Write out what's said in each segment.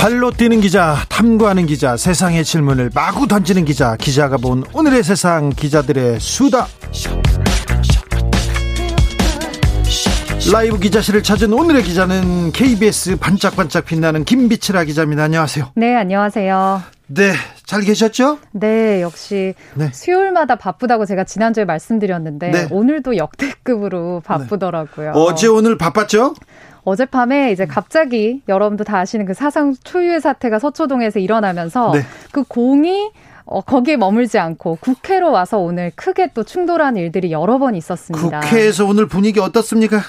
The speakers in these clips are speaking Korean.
발로 뛰는 기자, 탐구하는 기자, 세상의 질문을 마구 던지는 기자, 기자가 본 오늘의 세상 기자들의 수다. 라이브 기자실을 찾은 오늘의 기자는 KBS 반짝반짝 빛나는 김비치라 기자입니다. 안녕하세요. 네, 안녕하세요. 네, 잘 계셨죠? 네, 역시 네. 수요일마다 바쁘다고 제가 지난주에 말씀드렸는데 네. 오늘도 역대급으로 바쁘더라고요. 네. 어제 오늘 바빴죠? 어젯밤에 이제 갑자기 여러분도 다 아시는 그 사상 초유의 사태가 서초동에서 일어나면서 네. 그 공이 어, 거기에 머물지 않고 국회로 와서 오늘 크게 또 충돌한 일들이 여러 번 있었습니다. 국회에서 오늘 분위기 어떻습니까?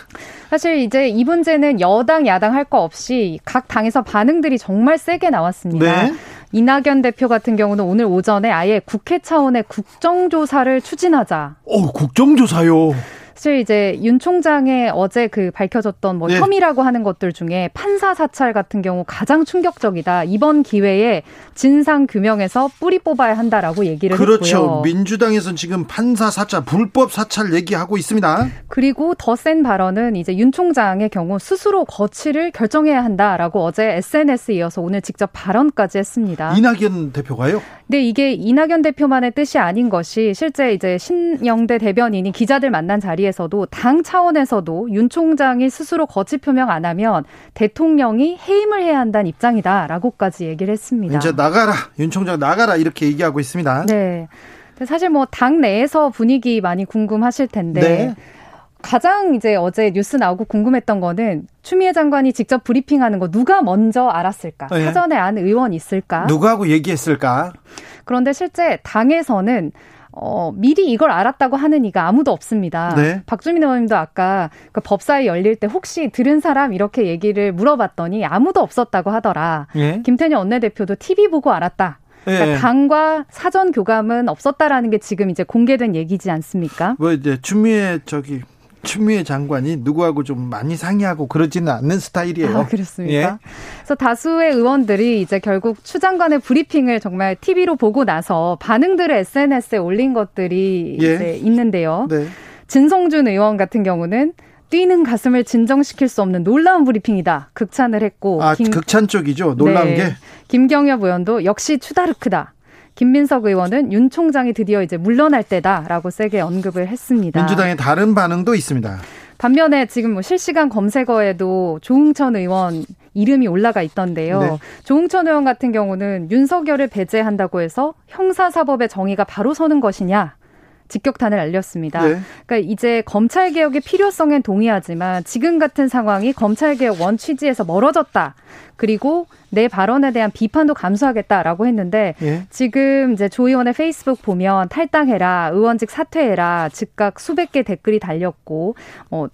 사실 이제 이 문제는 여당, 야당 할 거 없이 각 당에서 반응들이 정말 세게 나왔습니다. 네. 이낙연 대표 같은 경우는 오늘 오전에 아예 국회 차원의 국정조사를 추진하자. 어, 국정조사요? 사실 이제 윤 총장의 어제 그 밝혀졌던 뭐 네. 혐의라고 하는 것들 중에 판사 사찰 같은 경우 가장 충격적이다. 이번 기회에 진상 규명해서 뿌리 뽑아야 한다라고 얘기를 그렇죠. 했고요. 그렇죠. 민주당에서는 지금 판사 사찰, 불법 사찰 얘기하고 있습니다. 그리고 더 센 발언은 이제 윤 총장의 경우 스스로 거취를 결정해야 한다라고 어제 SNS에 이어서 오늘 직접 발언까지 했습니다. 이낙연 대표가요? 네, 이게 이낙연 대표만의 뜻이 아닌 것이 실제 이제 신영대 대변인이 기자들 만난 자리 에 차원에서도 당 차원에서도 윤 총장이 스스로 거취 표명 안 하면 대통령이 해임을 해야 한다는 입장이다라고까지 얘기를 했습니다. 이제 나가라 윤 총장 나가라 이렇게 얘기하고 있습니다. 네. 사실 뭐 당 내에서 분위기 많이 궁금하실 텐데 네. 가장 이제 어제 뉴스 나오고 궁금했던 거는 추미애 장관이 직접 브리핑하는 거 누가 먼저 알았을까? 네. 사전에 안 의원 있을까? 누구하고 얘기했을까? 그런데 실제 당에서는 어, 미리 이걸 알았다고 하는 이가 아무도 없습니다. 네. 박주민 의원님도 아까 그 법사위 열릴 때 혹시 들은 사람 이렇게 얘기를 물어봤더니 아무도 없었다고 하더라. 예? 김태년 원내대표도 TV 보고 알았다. 그러니까 예. 당과 사전 교감은 없었다라는 게 지금 이제 공개된 얘기지 않습니까? 뭐 이제 추미애 저기 추미애 장관이 누구하고 좀 많이 상의하고 그러지는 않는 스타일이에요. 아, 그렇습니까? 예. 그래서 다수의 의원들이 이제 결국 추 장관의 브리핑을 정말 TV로 보고 나서 반응들을 SNS에 올린 것들이 예. 이제 있는데요. 네. 진성준 의원 같은 경우는 뛰는 가슴을 진정시킬 수 없는 놀라운 브리핑이다. 극찬을 했고. 아, 김, 극찬 쪽이죠. 놀라운 네. 게. 김경엽 의원도 역시 추다르크다. 김민석 의원은 윤 총장이 드디어 이제 물러날 때다라고 세게 언급을 했습니다. 민주당의 다른 반응도 있습니다. 반면에 지금 뭐 실시간 검색어에도 조응천 의원 이름이 올라가 있던데요. 네. 조응천 의원 같은 경우는 윤석열을 배제한다고 해서 형사사법의 정의가 바로 서는 것이냐 직격탄을 날렸습니다. 네. 그러니까 이제 검찰 개혁의 필요성엔 동의하지만 지금 같은 상황이 검찰 개혁 원 취지에서 멀어졌다. 그리고 내 발언에 대한 비판도 감수하겠다라고 했는데 예. 지금 이제 조 의원의 페이스북 보면 탈당해라, 의원직 사퇴해라, 즉각 수백 개 댓글이 달렸고 어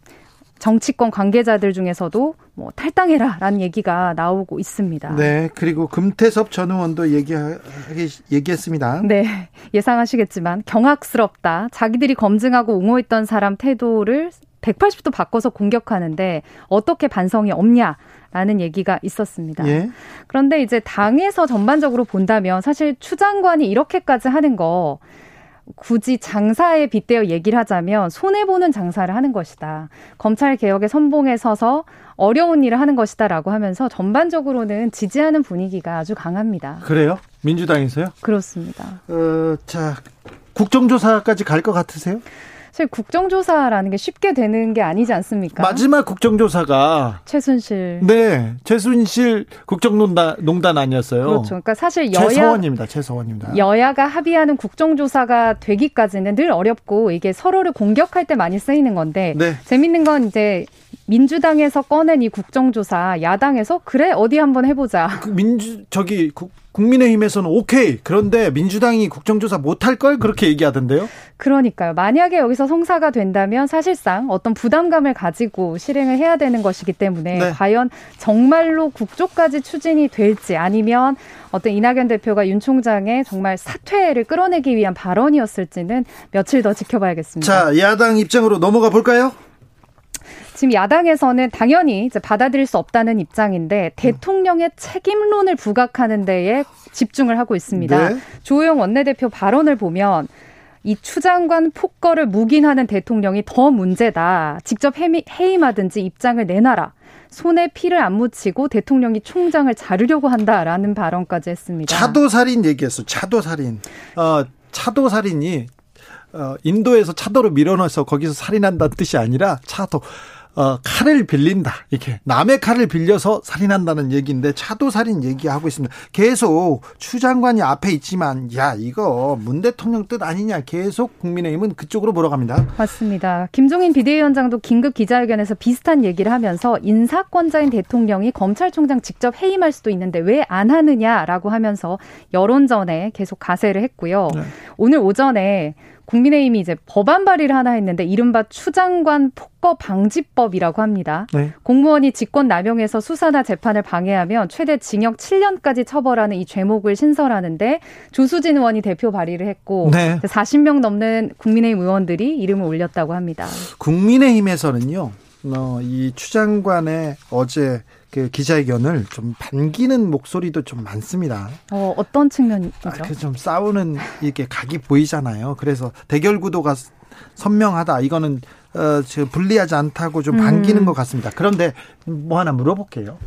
정치권 관계자들 중에서도 뭐 탈당해라라는 얘기가 나오고 있습니다. 네, 그리고 금태섭 전 의원도 얘기하, 얘기했습니다. 네, 예상하시겠지만 경악스럽다. 자기들이 검증하고 옹호했던 사람 태도를 180도 바꿔서 공격하는데 어떻게 반성이 없냐? 라는 얘기가 있었습니다. 예. 그런데 이제 당에서 전반적으로 본다면 사실 추 장관이 이렇게까지 하는 거 굳이 장사에 빗대어 얘기를 하자면 손해보는 장사를 하는 것이다. 검찰 개혁의 선봉에 서서 어려운 일을 하는 것이다라고 하면서 전반적으로는 지지하는 분위기가 아주 강합니다. 그래요? 민주당에서요? 그렇습니다. 어, 자, 국정조사까지 갈 것 같으세요? 사실 국정조사라는 게 쉽게 되는 게 아니지 않습니까? 마지막 국정조사가 최순실. 네, 최순실 국정농단 농단 아니었어요. 그렇죠. 그러니까 사실 여야 최서원입니다. 최서원입니다. 여야가 합의하는 국정조사가 되기까지는 늘 어렵고 이게 서로를 공격할 때 많이 쓰이는 건데 네. 재밌는 건 이제 민주당에서 꺼낸 이 국정조사 야당에서 그래 어디 한번 해보자. 그 민주 저기 국민의힘에서는 오케이 그런데 민주당이 국정조사 못할 걸 그렇게 얘기하던데요. 그러니까요. 만약에 여기서 성사가 된다면 사실상 어떤 부담감을 가지고 실행을 해야 되는 것이기 때문에 네. 과연 정말로 국조까지 추진이 될지 아니면 어떤 이낙연 대표가 윤 총장의 정말 사퇴를 끌어내기 위한 발언이었을지는 며칠 더 지켜봐야겠습니다. 자, 야당 입장으로 넘어가 볼까요? 지금 야당에서는 당연히 받아들일 수 없다는 입장인데 대통령의 책임론을 부각하는 데에 집중을 하고 있습니다. 네. 조영 원내대표 발언을 보면 이 추장관 폭거를 묵인하는 대통령이 더 문제다. 직접 해임하든지 입장을 내놔라. 손에 피를 안 묻히고 대통령이 총장을 자르려고 한다라는 발언까지 했습니다. 차도살인 얘기했어. 차도살인. 어, 차도살인이 어, 인도에서 차도로 밀어넣어서 거기서 살인한다는 뜻이 아니라 차도 어, 칼을 빌린다. 이렇게 남의 칼을 빌려서 살인한다는 얘기인데 차도 살인 얘기하고 있습니다. 계속 추 장관이 앞에 있지만 야 이거 문 대통령 뜻 아니냐 계속 국민의힘은 그쪽으로 몰아갑니다. 맞습니다. 김종인 비대위원장도 긴급 기자회견에서 비슷한 얘기를 하면서 인사권자인 대통령이 검찰총장 직접 해임할 수도 있는데 왜 안 하느냐라고 하면서 여론전에 계속 가세를 했고요. 네. 오늘 오전에 국민의힘이 이제 법안 발의를 하나 했는데 이른바 추장관 폭거 방지법이라고 합니다. 네. 공무원이 직권 남용해서 수사나 재판을 방해하면 최대 징역 7년까지 처벌하는 이 죄목을 신설하는데 조수진 의원이 대표 발의를 했고 네. 40명 넘는 국민의힘 의원들이 이름을 올렸다고 합니다. 국민의힘에서는요. 어, 이 추장관의 어제 그 기자회견을 좀 반기는 목소리도 좀 많습니다. 어, 어떤 측면이죠? 아, 좀 싸우는 이게 각이 보이잖아요. 그래서 대결 구도가 선명하다. 이거는 어, 불리하지 않다고 좀 반기는 음. 것 같습니다. 그런데 뭐 하나 물어볼게요.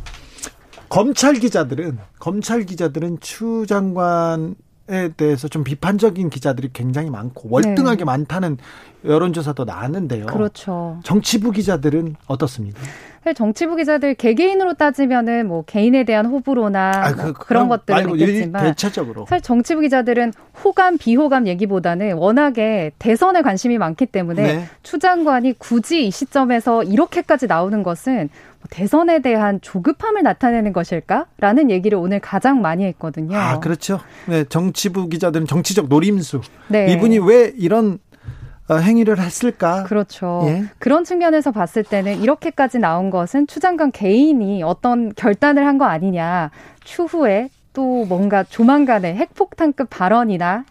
검찰 기자들은 검찰 기자들은 추 장관 에 대해서 좀 비판적인 기자들이 굉장히 많고 월등하게 네. 많다는 여론조사도 나왔는데요. 그렇죠. 정치부 기자들은 어떻습니까? 사실 정치부 기자들 개개인으로 따지면은 뭐 개인에 대한 호불호나 아, 그, 뭐 그런 것들은 있겠지만 대체적으로 사실 정치부 기자들은 호감 비호감 얘기보다는 워낙에 대선에 관심이 많기 때문에 네. 추 장관이 굳이 이 시점에서 이렇게까지 나오는 것은 뭐 대선에 대한 조급함을 나타내는 것일까라는 얘기를 오늘 가장 많이 했거든요. 아 그렇죠. 네 정치부 기자들은 정치적 노림수. 네. 이분이 왜 이런 어, 행위를 했을까? 그렇죠. 예. 그런 측면에서 봤을 때는 이렇게까지 나온 것은 추 장관 개인이 어떤 결단을 한 거 아니냐. 추후에 또 뭔가 조만간에 핵폭탄급 발언이나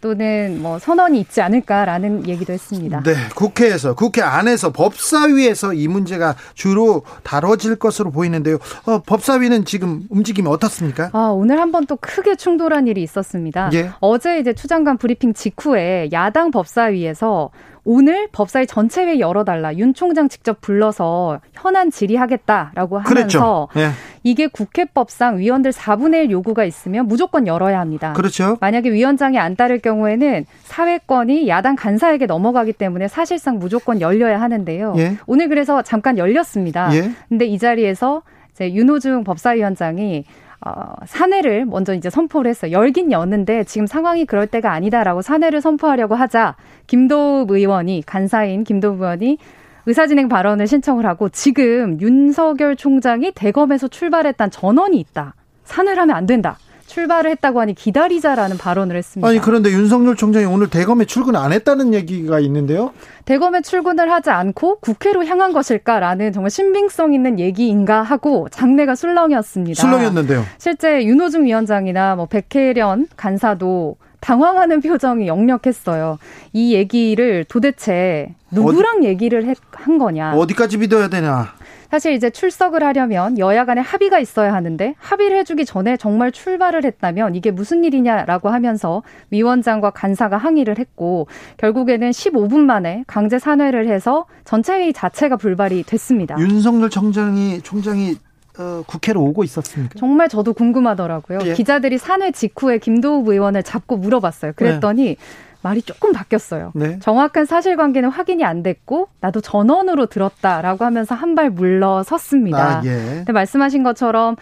또는 뭐 선언이 있지 않을까라는 얘기도 했습니다. 네, 국회에서 국회 안에서 법사위에서 이 문제가 주로 다뤄질 것으로 보이는데요. 어, 법사위는 지금 움직임이 어떻습니까? 아, 오늘 한 번 또 크게 충돌한 일이 있었습니다. 예. 어제 이제 추장관 브리핑 직후에 야당 법사위에서 오늘 법사위 전체 회의 열어달라. 윤 총장 직접 불러서 현안 질의하겠다라고 하면서 네. 이게 국회법상 위원들 4분의 1 요구가 있으면 무조건 열어야 합니다. 그렇죠. 만약에 위원장이 안 따를 경우에는 사회권이 야당 간사에게 넘어가기 때문에 사실상 무조건 열려야 하는데요. 예. 오늘 그래서 잠깐 열렸습니다. 예. 근데 이 자리에서 이제 윤호중 법사위원장이 어, 사내를 먼저 이제 선포를 했어요. 열긴 여는데 지금 상황이 그럴 때가 아니다라고 사내를 선포하려고 하자 김도읍 의원이 간사인 김도읍 의원이 의사진행 발언을 신청을 하고 지금 윤석열 총장이 대검에서 출발했다는 전원이 있다. 사내를 하면 안 된다. 출발을 했다고 하니 기다리자라는 발언을 했습니다. 아니 그런데 윤석열 총장이 오늘 대검에 출근 안 했다는 얘기가 있는데요. 대검에 출근을 하지 않고 국회로 향한 것일까라는 정말 신빙성 있는 얘기인가 하고 장내가 술렁이었습니다. 술렁이었는데요. 실제 윤호중 위원장이나 뭐 백혜련 간사도 당황하는 표정이 역력했어요. 이 얘기를 도대체 누구랑 어디, 얘기를 한 거냐? 어디까지 믿어야 되냐? 사실 이제 출석을 하려면 여야 간에 합의가 있어야 하는데 합의를 해주기 전에 정말 출발을 했다면 이게 무슨 일이냐라고 하면서 위원장과 간사가 항의를 했고 결국에는 15분 만에 강제 산회를 해서 전체 회의 자체가 불발이 됐습니다. 윤석열 총장이 총장이 어, 국회로 오고 있었습니까? 정말 저도 궁금하더라고요. 예. 기자들이 산회 직후에 김도우 의원을 잡고 물어봤어요. 그랬더니 네. 말이 조금 바뀌었어요. 네. 정확한 사실관계는 확인이 안 됐고 나도 전원으로 들었다라고 하면서 한 발 물러섰습니다. 아, 예. 근데 말씀하신 것처럼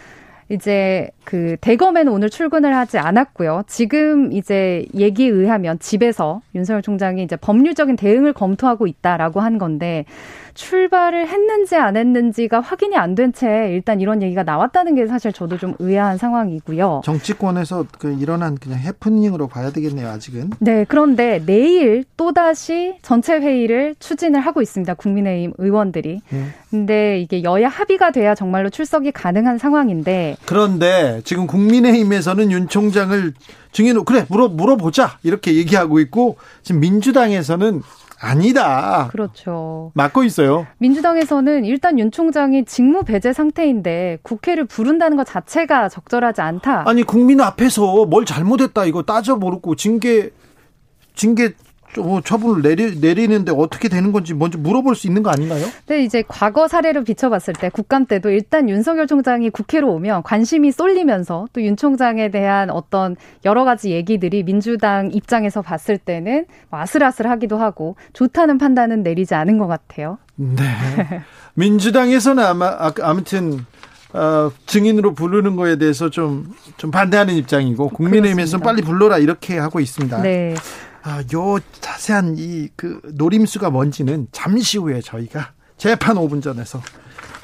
이제 그 대검에는 오늘 출근을 하지 않았고요. 지금 이제 얘기에 의하면 집에서 윤석열 총장이 이제 법률적인 대응을 검토하고 있다라고 한 건데 출발을 했는지 안 했는지가 확인이 안 된 채 일단 이런 얘기가 나왔다는 게 사실 저도 좀 의아한 상황이고요. 정치권에서 그 일어난 그냥 해프닝으로 봐야 되겠네요, 아직은. 네, 그런데 내일 또다시 전체 회의를 추진을 하고 있습니다. 국민의힘 의원들이. 네. 근데 이게 여야 합의가 돼야 정말로 출석이 가능한 상황인데 그런데 지금 국민의힘에서는 윤 총장을 증인으로 그래 물어 물어보자 이렇게 얘기하고 있고 지금 민주당에서는 아니다. 그렇죠. 맞고 있어요. 민주당에서는 일단 윤 총장이 직무 배제 상태인데 국회를 부른다는 것 자체가 적절하지 않다. 아니 국민 앞에서 뭘 잘못했다 이거 따져 모르고 징계 징계 어, 처분을 내리, 내리는데 어떻게 되는 건지 먼저 물어볼 수 있는 거 아닌가요? 네, 이제 과거 사례로 비춰봤을 때 국감 때도 일단 윤석열 총장이 국회로 오면 관심이 쏠리면서 또 윤 총장에 대한 어떤 여러 가지 얘기들이 민주당 입장에서 봤을 때는 뭐 아슬아슬하기도 하고 좋다는 판단은 내리지 않은 것 같아요. 네. 민주당에서는 아마 아, 아무튼 어, 증인으로 부르는 거에 대해서 좀, 좀 반대하는 입장이고, 국민의힘에서는 빨리 불러라 이렇게 하고 있습니다. 네. 아, 요 자세한 이 그 노림수가 뭔지는 잠시 후에 저희가 재판 5분 전에서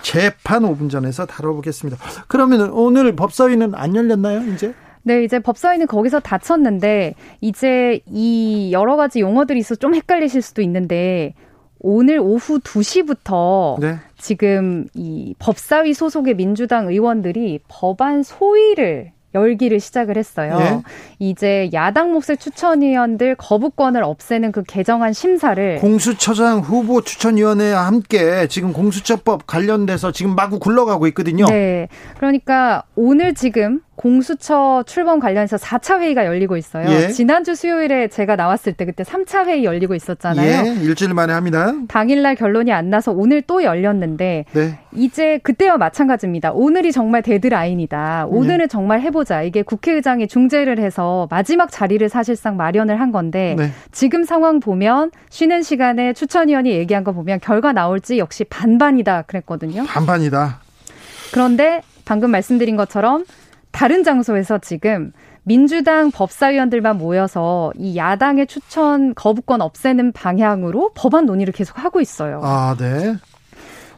재판 5분 전에서 다뤄보겠습니다. 그러면 오늘 법사위는 안 열렸나요, 이제? 네, 이제 법사위는 거기서 다쳤는데 이제 이 여러 가지 용어들이 있어 좀 헷갈리실 수도 있는데 오늘 오후 2시부터 네. 지금 이 법사위 소속의 민주당 의원들이 법안 소위를 열기를 시작을 했어요. 예? 이제 야당 몫의 추천위원들 거부권을 없애는 그 개정안 심사를 공수처장 후보 추천위원회와 함께 지금 공수처법 관련돼서 지금 마구 굴러가고 있거든요. 네. 그러니까 오늘 지금 공수처 출범 관련해서 4차 회의가 열리고 있어요. 예. 지난주 수요일에 제가 나왔을 때 그때 3차 회의 열리고 있었잖아요. 예. 일주일 만에 합니다. 당일날 결론이 안 나서 오늘 또 열렸는데 네. 이제 그때와 마찬가지입니다. 오늘이 정말 데드라인이다. 오늘은 네. 정말 해보자. 이게 국회의장이 중재를 해서 마지막 자리를 사실상 마련을 한 건데 네. 지금 상황 보면 쉬는 시간에 추천위원이 얘기한 거 보면 결과 나올지 역시 반반이다 그랬거든요. 반반이다. 그런데 방금 말씀드린 것처럼 다른 장소에서 지금 민주당 법사위원들만 모여서 이 야당의 추천 거부권 없애는 방향으로 법안 논의를 계속 하고 있어요. 아, 네.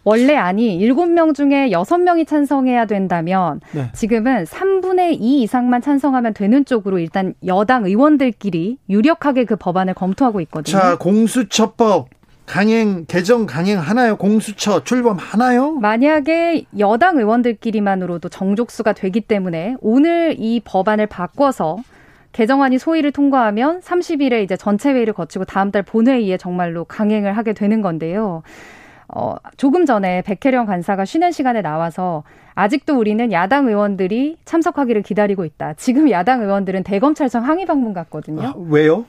원래 아니 7명 중에 6명이 찬성해야 된다면 네. 지금은 3분의 2 이상만 찬성하면 되는 쪽으로 일단 여당 의원들끼리 유력하게 그 법안을 검토하고 있거든요. 자, 공수처법 강행 개정 강행 하나요? 공수처 출범 하나요? 만약에 여당 의원들끼리만으로도 정족수가 되기 때문에 오늘 이 법안을 바꿔서 개정안이 소위를 통과하면 30일에 이제 전체 회의를 거치고 다음 달 본회의에 정말로 강행을 하게 되는 건데요. 어, 조금 전에 백혜령 간사가 쉬는 시간에 나와서 아직도 우리는 야당 의원들이 참석하기를 기다리고 있다. 지금 야당 의원들은 대검찰청 항의 방문 갔거든요. 아, 왜요?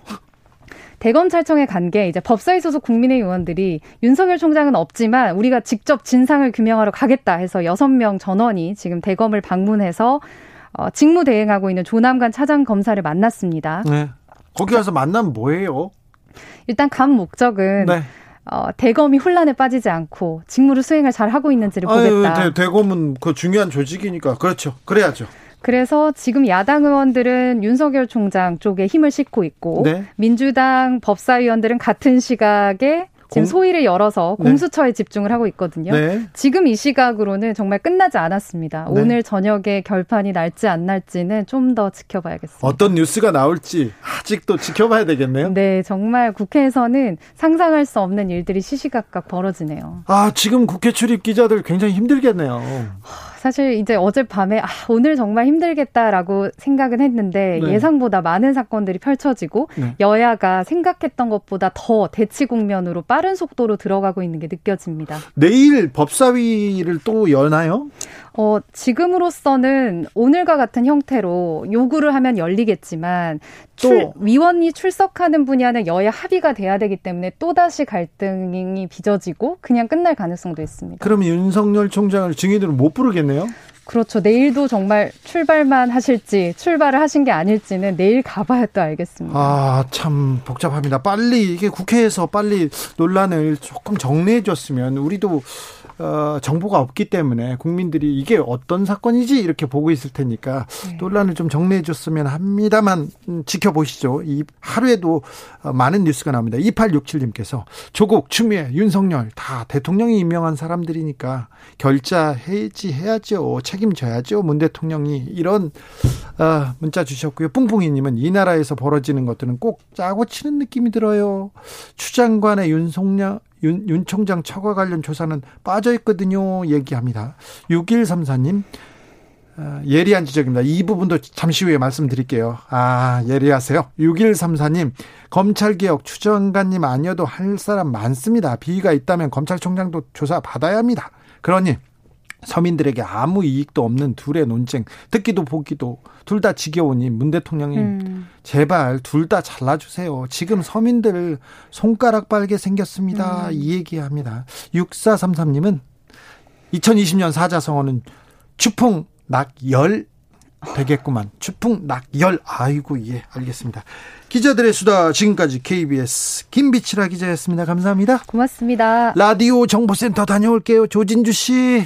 대검찰청에 간 게 이제 법사위 소속 국민의 의원들이 윤석열 총장은 없지만 우리가 직접 진상을 규명하러 가겠다 해서 여섯 명 전원이 지금 대검을 방문해서 어, 직무 대행하고 있는 조남관 차장 검사를 만났습니다. 네. 거기 가서 만나면 뭐예요? 일단 간 목적은 네. 어, 대검이 혼란에 빠지지 않고 직무를 수행을 잘 하고 있는지를 보겠다. 아유, 대, 대검은 그 중요한 조직이니까 그렇죠. 그래야죠. 그래서 지금 야당 의원들은 윤석열 총장 쪽에 힘을 싣고 있고 네. 민주당 법사위원들은 같은 시각에 지금 공... 소위를 열어서 네. 공수처에 네. 집중을 하고 있거든요. 네. 지금 이 시각으로는 정말 끝나지 않았습니다. 네. 오늘 저녁에 결판이 날지 안 날지는 좀 더 지켜봐야겠습니다. 어떤 뉴스가 나올지 아직도 지켜봐야 되겠네요. 네, 정말 국회에서는 상상할 수 없는 일들이 시시각각 벌어지네요. 아, 지금 국회 출입 기자들 굉장히 힘들겠네요. 사실 이제 어젯밤에 아, 오늘 정말 힘들겠다라고 생각은 했는데 네. 예상보다 많은 사건들이 펼쳐지고 네. 여야가 생각했던 것보다 더 대치 국면으로 빠른 속도로 들어가고 있는 게 느껴집니다. 내일 법사위를 또 여나요? 어, 지금으로서는 오늘과 같은 형태로 요구를 하면 열리겠지만 출, 위원이 출석하는 분야는 여야 합의가 돼야 되기 때문에 또다시 갈등이 빚어지고 그냥 끝날 가능성도 있습니다. 그러면 윤석열 총장을 증인으로 못 부르겠네요? 그렇죠. 내일도 정말 출발만 하실지 출발을 하신 게 아닐지는 내일 가봐야 또 알겠습니다. 아, 참 복잡합니다. 빨리 이게 국회에서 빨리 논란을 조금 정리해 줬으면 우리도 어, 정보가 없기 때문에 국민들이 이게 어떤 사건이지 이렇게 보고 있을 테니까 네. 논란을 좀 정리해 줬으면 합니다만 음, 지켜보시죠. 이 하루에도 어, 많은 뉴스가 나옵니다. 2867님께서 조국, 추미애, 윤석열 다 대통령이 임명한 사람들이니까 결자 해지해야죠. 책임져야죠. 문 대통령이 이런 어, 문자 주셨고요. 뿡뿡이님은 이 나라에서 벌어지는 것들은 꼭 짜고 치는 느낌이 들어요. 추 장관의 윤석열 윤, 윤 총장 처과 관련 조사는 빠져 있거든요. 얘기합니다. 6134님, 어, 예리한 지적입니다. 이 부분도 잠시 후에 말씀드릴게요. 아, 예리하세요. 6134님, 검찰개혁 추장관님 아니어도 할 사람 많습니다. 비위가 있다면 검찰총장도 조사 받아야 합니다. 그러니, 서민들에게 아무 이익도 없는 둘의 논쟁 듣기도 보기도 둘 다 지겨우니 문 대통령님 음. 제발 둘 다 잘라주세요. 지금 서민들 손가락 빨게 생겼습니다. 음. 이 얘기합니다. 6433님은 2020년 사자성어는 추풍 낙열 되겠구만. 추풍 낙열. 아이고 예 알겠습니다. 기자들의 수다 지금까지 KBS 김비치라 기자였습니다. 감사합니다. 고맙습니다. 라디오 정보센터 다녀올게요. 조진주 씨.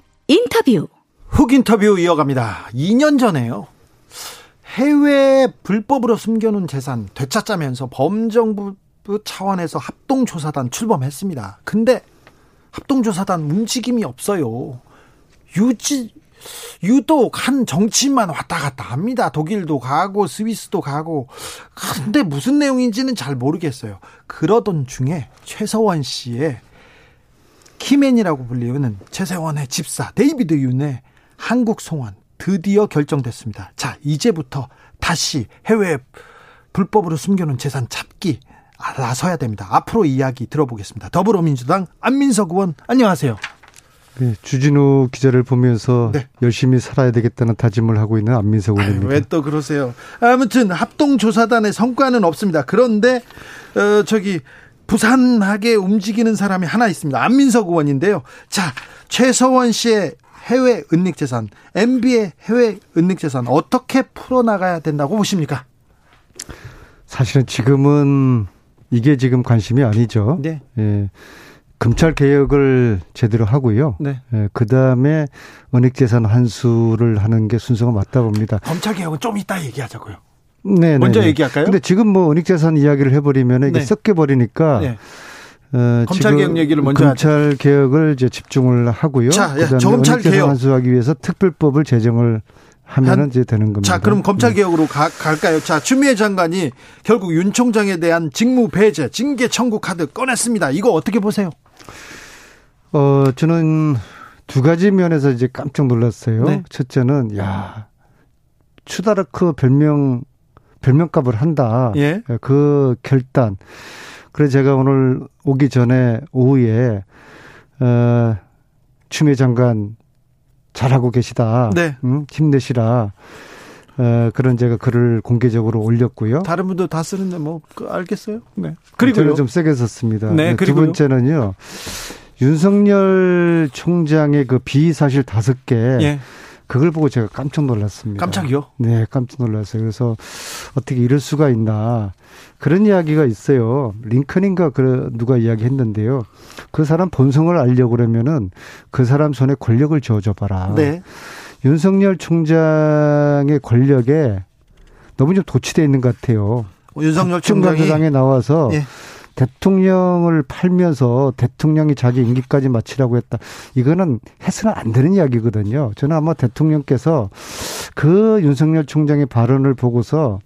인터뷰. 훅 인터뷰 이어갑니다. 2년 전에요. 해외 불법으로 숨겨놓은 재산 되찾자면서 범정부 차원에서 합동조사단 출범했습니다. 근데 합동조사단 움직임이 없어요. 유지, 유독 한 정치인만 왔다 갔다 합니다. 독일도 가고 스위스도 가고. 근데 무슨 내용인지는 잘 모르겠어요. 그러던 중에 최서원 씨의 key man이라고 불리우는 최서원의 집사 데이비드 윤의 한국 송환 드디어 결정됐습니다. 자, 이제부터 다시 해외 불법으로 숨겨놓은 재산 찾기 나서야 됩니다. 앞으로 이야기 들어보겠습니다. 더불어민주당 안민석 의원 안녕하세요. 네, 주진우 기자를 보면서 네. 열심히 살아야 되겠다는 다짐을 하고 있는 안민석 의원입니다. 왜 또 그러세요? 아무튼 합동조사단의 성과는 없습니다. 그런데 어, 저기 부산하게 움직이는 사람이 하나 있습니다. 안민석 의원인데요. 자, 최서원 씨의 해외 은닉 재산, MB의 해외 은닉 재산 어떻게 풀어나가야 된다고 보십니까? 사실은 지금은 이게 지금 관심이 아니죠. 네. 예. 검찰 개혁을 제대로 하고요. 네. 예, 그 다음에 은닉 재산 환수를 하는 게 순서가 맞다 봅니다. 검찰 개혁은 좀 이따 얘기하자고요. 네, 네, 먼저 네. 얘기할까요? 근데 지금 뭐 은닉재산 이야기를 해버리면 이게 네. 섞여 버리니까. 네. 어, 검찰 개혁 얘기를 먼저 검찰 하죠. 개혁을 이제 집중을 하고요. 자, 예, 검찰 개혁 환수하기 위해서 특별법을 제정을 하면은 이제 되는 겁니다. 자, 그럼 검찰 네. 개혁으로 가, 갈까요? 자, 추미애 장관이 결국 윤 총장에 대한 직무 배제, 징계 청구 카드 꺼냈습니다. 이거 어떻게 보세요? 어, 저는 두 가지 면에서 이제 깜짝 놀랐어요. 네. 첫째는 야 추다르크 별명 별명값을 한다. 예. 그 결단. 그래서 제가 오늘 오기 전에 오후에 어 추미애 장관 잘하고 계시다. 네. 음, 힘내시라. 어, 그런 제가 글을 공개적으로 올렸고요. 다른 분도 다 쓰는데 뭐그 알겠어요? 네. 그리고 저는 좀 세게 썼습니다. 네. 두 번째는요. 윤석열 총장의 그 비사실 다섯 개 예. 그걸 보고 제가 깜짝 놀랐습니다. 깜짝이요? 네, 깜짝 놀랐어요. 그래서 어떻게 이럴 수가 있나. 그런 이야기가 있어요. 링컨인가 그 누가 이야기했는데요. 그 사람 본성을 알려고 그러면은 그 사람 손에 권력을 쥐어줘 봐라. 네. 윤석열 총장의 권력에 너무 좀 도취돼 있는 것 같아요. 윤석열 총장이 에 나와서 예. 대통령을 팔면서 대통령이 자기 임기까지 마치라고 했다. 이거는 해서는 안 되는 이야기거든요. 저는 아마 대통령께서 그 윤석열 총장의 발언을 보고서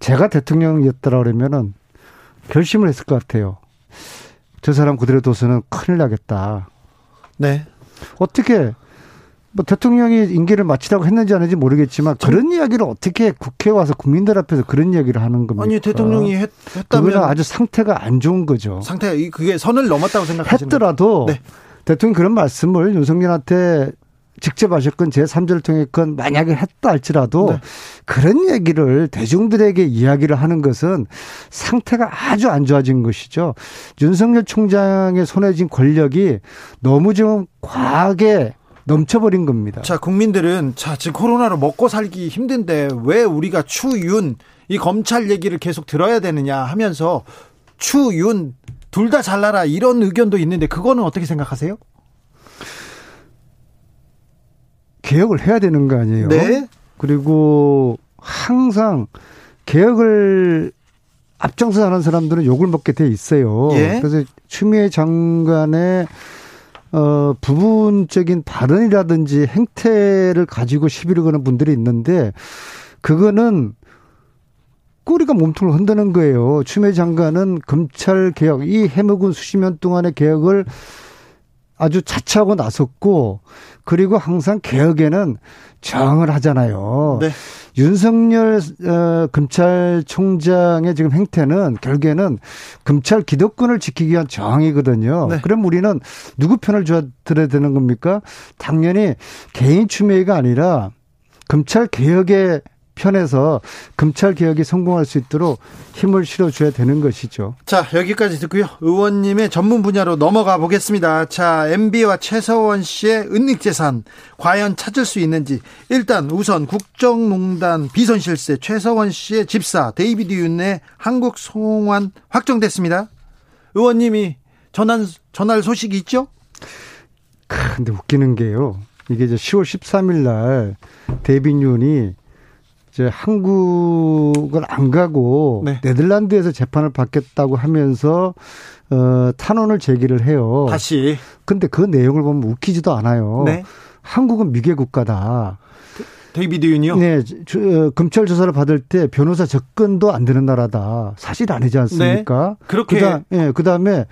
제가 대통령이었더라 그러면은 결심을 했을 것 같아요. 저 사람 그대로 둬서는 큰일 나겠다. 네. 어떻게 뭐 대통령이 임기를 마치라고 했는지 안 했는지 모르겠지만 전... 그런 이야기를 어떻게 국회 와서 국민들 앞에서 그런 이야기를 하는 겁니까? 아니 대통령이 했, 다면 그거는 아주 상태가 안 좋은 거죠. 상태가 그게 선을 넘었다고 생각하시는 했더라도 네. 대통령 그런 말씀을 윤석열한테 직접 하셨건 제3자를 통했건 만약에 했다 할지라도 네. 그런 얘기를 대중들에게 이야기를 하는 것은 상태가 아주 안 좋아진 것이죠. 윤석열 총장의 손에 쥔 권력이 너무 좀 과하게 넘쳐버린 겁니다. 자, 국민들은 자, 지금 코로나로 먹고 살기 힘든데 왜 우리가 추윤 이 검찰 얘기를 계속 들어야 되느냐 하면서 추윤 둘 다 잘라라 이런 의견도 있는데 그거는 어떻게 생각하세요? 개혁을 해야 되는 거 아니에요? 네. 그리고 항상 개혁을 앞장서 하는 사람들은 욕을 먹게 돼 있어요. 예. 그래서 추미애 장관의 어, 부분적인 발언이라든지 행태를 가지고 시비를 거는 분들이 있는데 그거는 꼬리가 몸통을 흔드는 거예요. 추미애 장관은 검찰 개혁, 이 해묵은 수십 년 동안의 개혁을 아주 자처하고 나섰고 그리고 항상 개혁에는 저항을 하잖아요. 네. 윤석열 어, 검찰총장의 지금 행태는 결국에는 검찰 기득권을 지키기 위한 저항이거든요. 네. 그럼 우리는 누구 편을 들어야 되는 겁니까? 당연히 개인 추미애가 아니라 검찰 개혁에 편에서 검찰 개혁이 성공할 수 있도록 힘을 실어줘야 되는 것이죠. 자 여기까지 듣고요. 의원님의 전문 분야로 넘어가 보겠습니다. 자 MB와 최서원 씨의 은닉재산 과연 찾을 수 있는지 일단 우선 국정농단 비선실세 최서원 씨의 집사 데이비드 윤의 한국 송환 확정됐습니다. 의원님이 전한 전할 소식이 있죠? 근데 웃기는 게요. 이게 이제 10월 13일 날 데이비드 윤이 이제 한국을 안 가고 네. 네덜란드에서 재판을 받겠다고 하면서 어 탄원을 제기를 해요. 다시. 근데 그 내용을 보면 웃기지도 않아요. 네. 한국은 미개 국가다. 데이비드 윤이요? 네, 저, 어, 검찰 조사를 받을 때 변호사 접근도 안 되는 나라다. 사실 아니지 않습니까? 네. 그렇게. 그다음, 예, 그다음에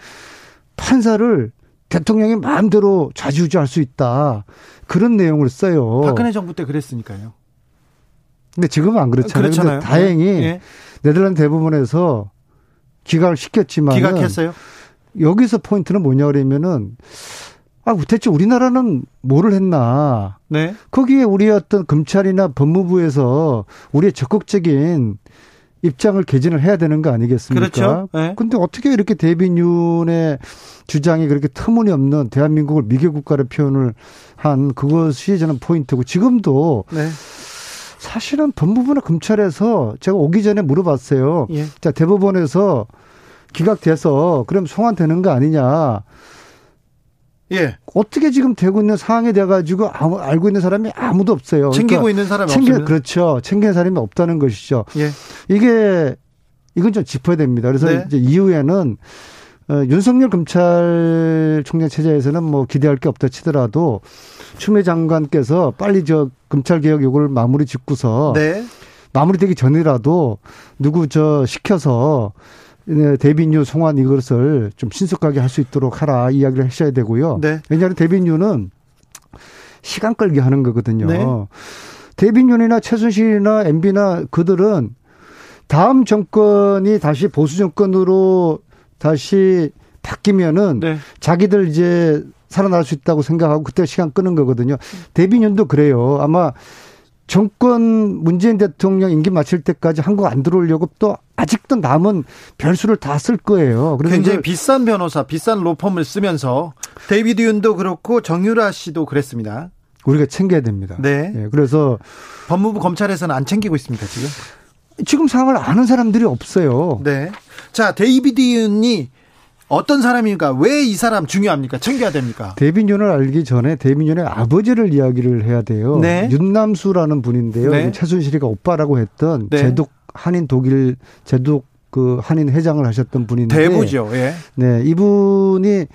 판사를 대통령이 마음대로 좌지우지할 수 있다. 그런 내용을 써요. 박근혜 정부 때 그랬으니까요. 근데 지금은 안 그렇잖아요. 그렇잖아요. 다행히 네. 네덜란드 대부분에서 기각을 시켰지만 기각했어요. 여기서 포인트는 뭐냐 그러면은 아 대체 우리나라는 뭐를 했나? 네. 거기에 우리 어떤 검찰이나 법무부에서 우리의 적극적인 입장을 개진을 해야 되는 거 아니겠습니까? 그렇죠. 네. 근데 어떻게 이렇게 데빈윤의 주장이 그렇게 터무니없는 대한민국을 미개 국가로 표현을 한 그것이 저는 포인트고 지금도 네. 사실은 법무부나 검찰에서 제가 오기 전에 물어봤어요. 예. 자, 대법원에서 기각돼서 그럼 송환되는 거 아니냐. 예. 어떻게 지금 되고 있는 상황에 대해 가지고 알고 있는 사람이 아무도 없어요. 챙기고 그러니까 있는 사람이 챙겨, 없으면 그렇죠. 챙기는 사람이 없다는 것이죠. 예. 이게 이건 좀 짚어야 됩니다. 그래서 네. 이제 이후에는 어, 윤석열 검찰총장 체제에서는 뭐 기대할 게 없다 치더라도 추미애 장관께서 빨리 저 검찰 개혁 요구를 마무리 짓고서 네. 마무리되기 전이라도 누구 저 시켜서 네, 대빈유 송환 이것을 좀 신속하게 할 수 있도록 하라 이야기를 하셔야 되고요. 네. 왜냐하면 대빈유는 시간 끌기 하는 거거든요. 네. 데이빗 윤이나 최순실이나 MB나 그들은 다음 정권이 다시 보수 정권으로 다시 바뀌면은 네. 자기들 이제 살아날 수 있다고 생각하고 그때 시간 끄는 거거든요. 데이빗 윤도 그래요. 아마 정권 문재인 대통령 임기 마칠 때까지 한국 안 들어오려고 또 아직도 남은 변수를 다 쓸 거예요. 그래서 굉장히 비싼 변호사, 비싼 로펌을 쓰면서 데이비드 윤도 그렇고 정유라 씨도 그랬습니다. 우리가 챙겨야 됩니다. 네. 네. 그래서 법무부 검찰에서는 안 챙기고 있습니다, 지금. 지금 상황을 아는 사람들이 없어요. 네. 자, 데이비드 윤이 어떤 사람입니까? 왜 이 사람 중요합니까? 챙겨야 됩니까? 데이빗 윤을 알기 전에 데이빗 윤의 아버지를 이야기를 해야 돼요. 네. 윤남수라는 분인데요. 네. 최순실이가 오빠라고 했던 네. 재독 한인 독일 재독 그 한인 회장을 하셨던 분인데 대부죠. 예. 네, 이분이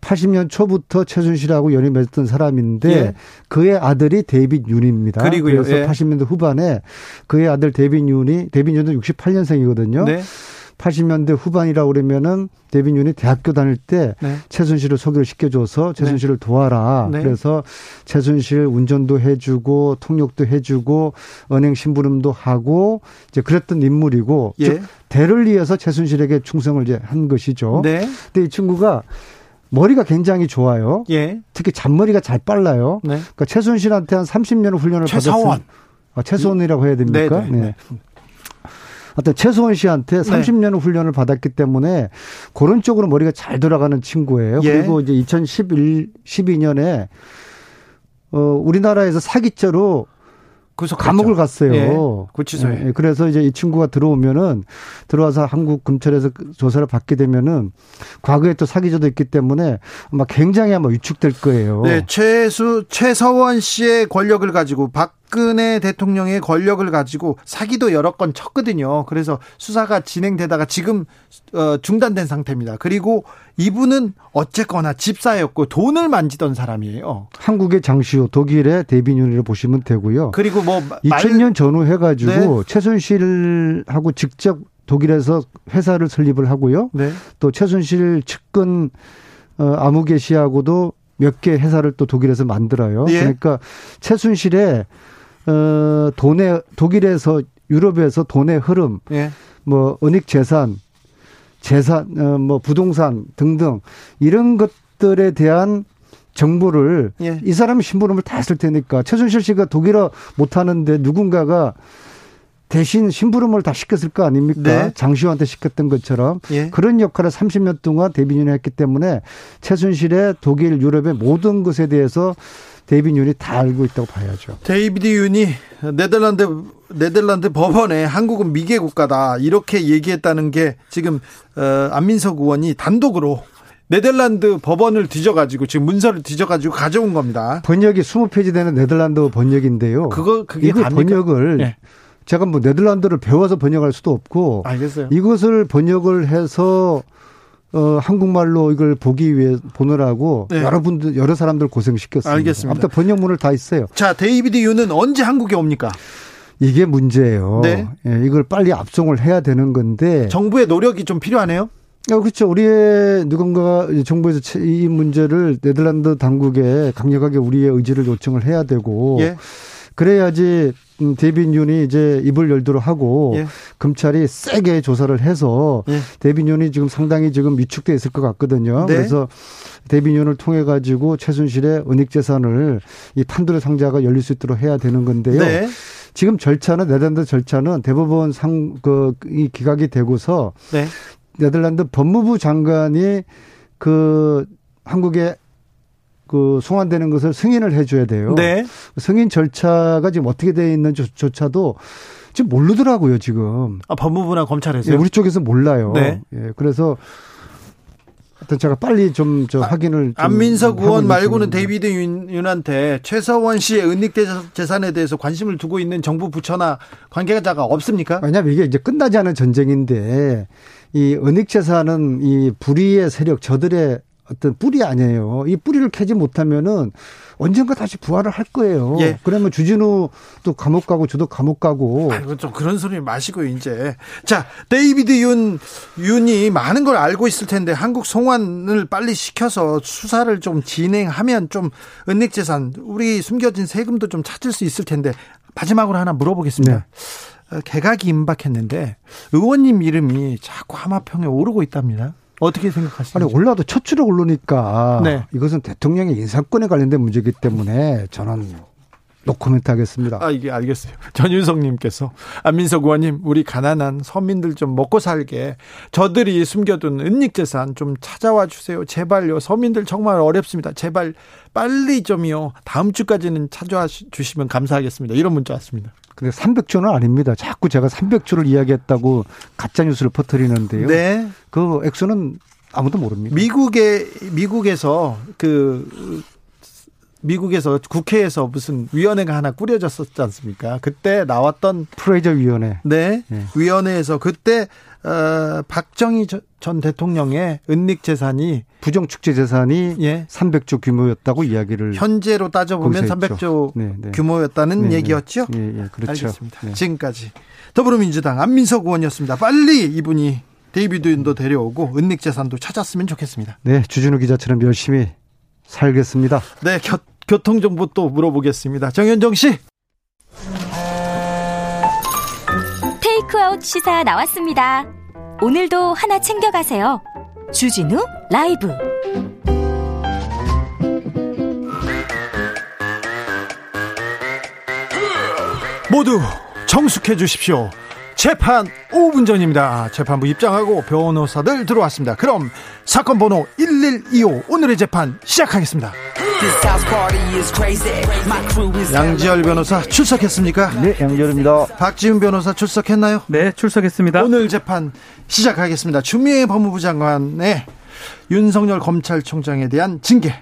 80년 초부터 최순실하고 연이 맺었던 사람인데 예. 그의 아들이 데이빗 윤입니다. 그리고요. 그래서 예. 80년대 후반에 그의 아들 데이빗 윤이 데이빗 윤도 68년생이거든요. 네. 80년대 후반이라고 그러면은 데이빗 윤이 대학교 다닐 때 네. 최순실을 소개를 시켜줘서 최순실을 네. 도와라. 네. 그래서 최순실 운전도 해주고 통역도 해주고 은행 심부름도 하고 이제 그랬던 인물이고 예. 즉 대를 위해서 최순실에게 충성을 이제 한 것이죠. 네. 근데 이 친구가 머리가 굉장히 좋아요. 예. 특히 잔머리가 잘 빨라요. 네. 그러니까 최순실한테 한 30년 훈련을 최서원. 받았 아, 최소원이라고 해야 됩니까? 네. 네. 네. 하여튼 최소원 씨한테 30년 네. 훈련을 받았기 때문에 그런 쪽으로 머리가 잘 돌아가는 친구예요. 예. 그리고 이제 2011, 12년에 어, 우리나라에서 사기죄로 그래서 감옥을 갔어요. 예, 구치소에. 예, 그래서 이제 이 친구가 들어오면은 들어와서 한국 검찰에서 그 조사를 받게 되면은 과거에 또 사기죄도 있기 때문에 아마 굉장히 아마 위축될 거예요. 네, 최수 최서원 씨의 권력을 가지고 박 박근혜 대통령의 권력을 가지고 사기도 여러 건 쳤거든요. 그래서 수사가 진행되다가 지금 어, 중단된 상태입니다. 그리고 이분은 어쨌거나 집사였고 돈을 만지던 사람이에요. 한국의 장시호, 독일의 데비뉴니를 보시면 되고요. 그리고 뭐 2000년 전후 해가지고 네. 최순실하고 직접 독일에서 회사를 설립을 하고요. 네. 또 최순실 측근 어, 아무개 씨하고도 몇 개 회사를 또 독일에서 만들어요. 예. 그러니까 최순실의 어, 돈의 독일에서 유럽에서 돈의 흐름, 예. 뭐 은닉 재산, 재산, 어, 뭐 부동산 등등 이런 것들에 대한 정보를 예. 이 사람이 심부름을 다 했을 테니까 최순실 씨가 독일어 못하는데 누군가가 대신 심부름을 다 시켰을 거 아닙니까? 네. 장시호한테 시켰던 것처럼 예. 그런 역할을 30년 동안 데이빗 윤이 했기 때문에 최순실의 독일, 유럽의 모든 것에 대해서 데이비드 윤이 다 알고 있다고 봐야죠. 데이비드 윤이 네덜란드 네덜란드 법원에 한국은 미개 국가다 이렇게 얘기했다는 게 지금 어, 안민석 의원이 단독으로 네덜란드 법원을 뒤져가지고 지금 문서를 뒤져가지고 가져온 겁니다. 번역이 20페이지 되는 네덜란드 번역인데요. 그거 그게 이거 번역을 네. 제가 뭐 네덜란드어를 배워서 번역할 수도 없고 알겠어요. 이것을 번역을 해서 어, 한국말로 이걸 보기 위해 보느라고 네. 여러분들 여러 사람들 고생 시켰습니다. 알겠습니다. 아무튼 번역문을 다 있어요. 자, 데이비드 윤은 언제 한국에 옵니까? 이게 문제예요. 네. 예, 이걸 빨리 압송을 해야 되는 건데 정부의 노력이 좀 필요하네요. 어, 그렇죠. 우리의 누군가 정부에서 이 문제를 네덜란드 당국에 강력하게 우리의 의지를 요청을 해야 되고 예. 그래야지 음, 데빈윤이 이제 입을 열도록 하고 예. 검찰이 세게 조사를 해서 예. 데빈윤이 지금 상당히 지금 위축돼 있을 것 같거든요. 네. 그래서 데빈윤을 통해 가지고 최순실의 은닉 재산을 이 판도의 상자가 열릴 수 있도록 해야 되는 건데요. 네. 지금 절차는 네덜란드 절차는 대법원 상 그 이 기각이 되고서 네. 네덜란드 법무부 장관이 그 한국의 그 송환되는 것을 승인을 해줘야 돼요. 네. 승인 절차가 지금 어떻게 되어 있는지조차도 지금 모르더라고요 지금. 아 법무부나 검찰에서 예, 우리 쪽에서 몰라요. 네. 예, 그래서 하여튼 제가 빨리 좀 저 확인을 좀 안민석 의원 말고는 데이비드 윤, 한테 최서원 씨의 은닉 재산에 대해서 관심을 두고 있는 정부 부처나 관계자가 없습니까? 왜냐하면 이게 이제 끝나지 않은 전쟁인데 이 은닉 재산은 이 불의의 세력 저들의 어떤 뿌리 아니에요. 이 뿌리를 캐지 못하면은 언젠가 다시 부활을 할 거예요. 예. 그러면 주진우 도 감옥 가고 저도 감옥 가고. 아이고 좀 그런 소리 마시고 이제 자 데이비드 윤 윤이 많은 걸 알고 있을 텐데 한국 송환을 빨리 시켜서 수사를 좀 진행하면 좀 은닉재산 우리 숨겨진 세금도 좀 찾을 수 있을 텐데 마지막으로 하나 물어보겠습니다. 네. 어, 개각이 임박했는데 의원님 이름이 자꾸 하마평에 오르고 있답니다. 어떻게 생각하십니까? 아니 올라도 첫 줄에 오르니까 네. 이것은 대통령의 인사권에 관련된 문제이기 때문에 저는 노코멘트 하겠습니다. 아, 이게 알겠어요. 전윤성님께서 안민석 의원님, 우리 가난한 서민들 좀 먹고 살게 저들이 숨겨둔 은닉 재산 좀 찾아와 주세요. 제발요. 서민들 정말 어렵습니다. 제발 빨리 좀요. 다음 주까지는 찾아와 주시면 감사하겠습니다. 이런 문자 왔습니다. 근데 300조는 아닙니다. 자꾸 제가 300조를 이야기했다고 가짜 뉴스를 퍼뜨리는데요. 네. 그 액수는 아무도 모릅니다. 미국의 미국에서 그 미국에서 국회에서 무슨 위원회가 하나 꾸려졌었지 않습니까? 그때 나왔던 프레이저 위원회. 네. 네. 위원회에서 그때 어, 박정희 전 대통령의 은닉 재산이 부정 축제 재산이 예. 300조 규모였다고 이야기를 현재로 따져 보면 300조 네, 네. 규모였다는 네, 네, 얘기였죠. 예, 예, 그렇죠. 알겠습니다. 네. 지금까지 더불어민주당 안민석 의원이었습니다. 빨리 이분이 데이비드인도 데려오고 은닉 재산도 찾았으면 좋겠습니다. 네, 주진우 기자처럼 열심히 살겠습니다. 네, 겨, 교통 정보 또 물어보겠습니다. 정현정 씨. 테이크아웃 시사 나왔습니다. 오늘도 하나 챙겨가세요. 주진우 라이브. 모두 정숙해 주십시오. 재판 5분 전입니다. 재판부 입장하고 변호사들 들어왔습니다. 그럼 사건 번호 1125 오늘의 재판 시작하겠습니다. 양지열 변호사 출석했습니까? 네, 양지열입니다. 박지훈 변호사 출석했나요? 네, 출석했습니다. 오늘 재판 시작하겠습니다. 추미애 법무부 장관의 윤석열 검찰총장에 대한 징계.